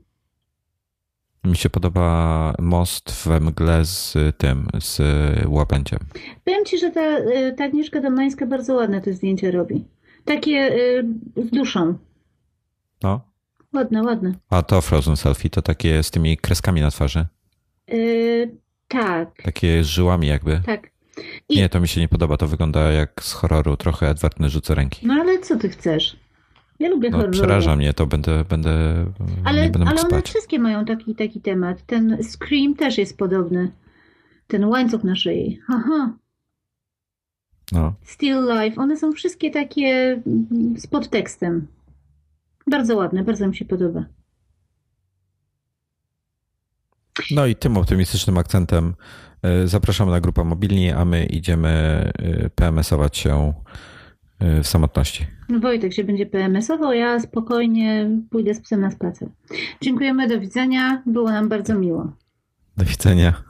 Speaker 1: Mi się podoba most we mgle z tym, z łabędziem.
Speaker 2: Powiem ci, że ta, yy, ta Agnieszka Domańska bardzo ładne te zdjęcia robi. Takie yy, z duszą.
Speaker 1: No.
Speaker 2: Ładne, ładne.
Speaker 1: A to Frozen Selfie to takie z tymi kreskami na twarzy.
Speaker 2: Yy, tak,
Speaker 1: Takie z żyłami jakby.
Speaker 2: tak. I-
Speaker 1: Nie, to mi się nie podoba. To wygląda jak z horroru. Trochę Edward rzucę ręki.
Speaker 2: No ale co ty chcesz? Ja lubię
Speaker 1: No, przeraża mnie to. Będę, będę
Speaker 2: Ale,
Speaker 1: nie będę
Speaker 2: ale one
Speaker 1: spać.
Speaker 2: wszystkie mają taki, taki temat. Ten Scream też jest podobny. ten łańcuch na szyi. Aha. No. Still Life. One są wszystkie takie mm, z podtekstem. Bardzo ładne, bardzo mi się podoba.
Speaker 1: No i tym optymistycznym akcentem e, zapraszamy na grupę mobilni, a my idziemy e, PMS-ować się Y, w samotności.
Speaker 2: No Wojtek się będzie PMS-ował, ja spokojnie pójdę z psem na spacer. Dziękujemy, do widzenia. Było nam bardzo miło.
Speaker 1: Do widzenia.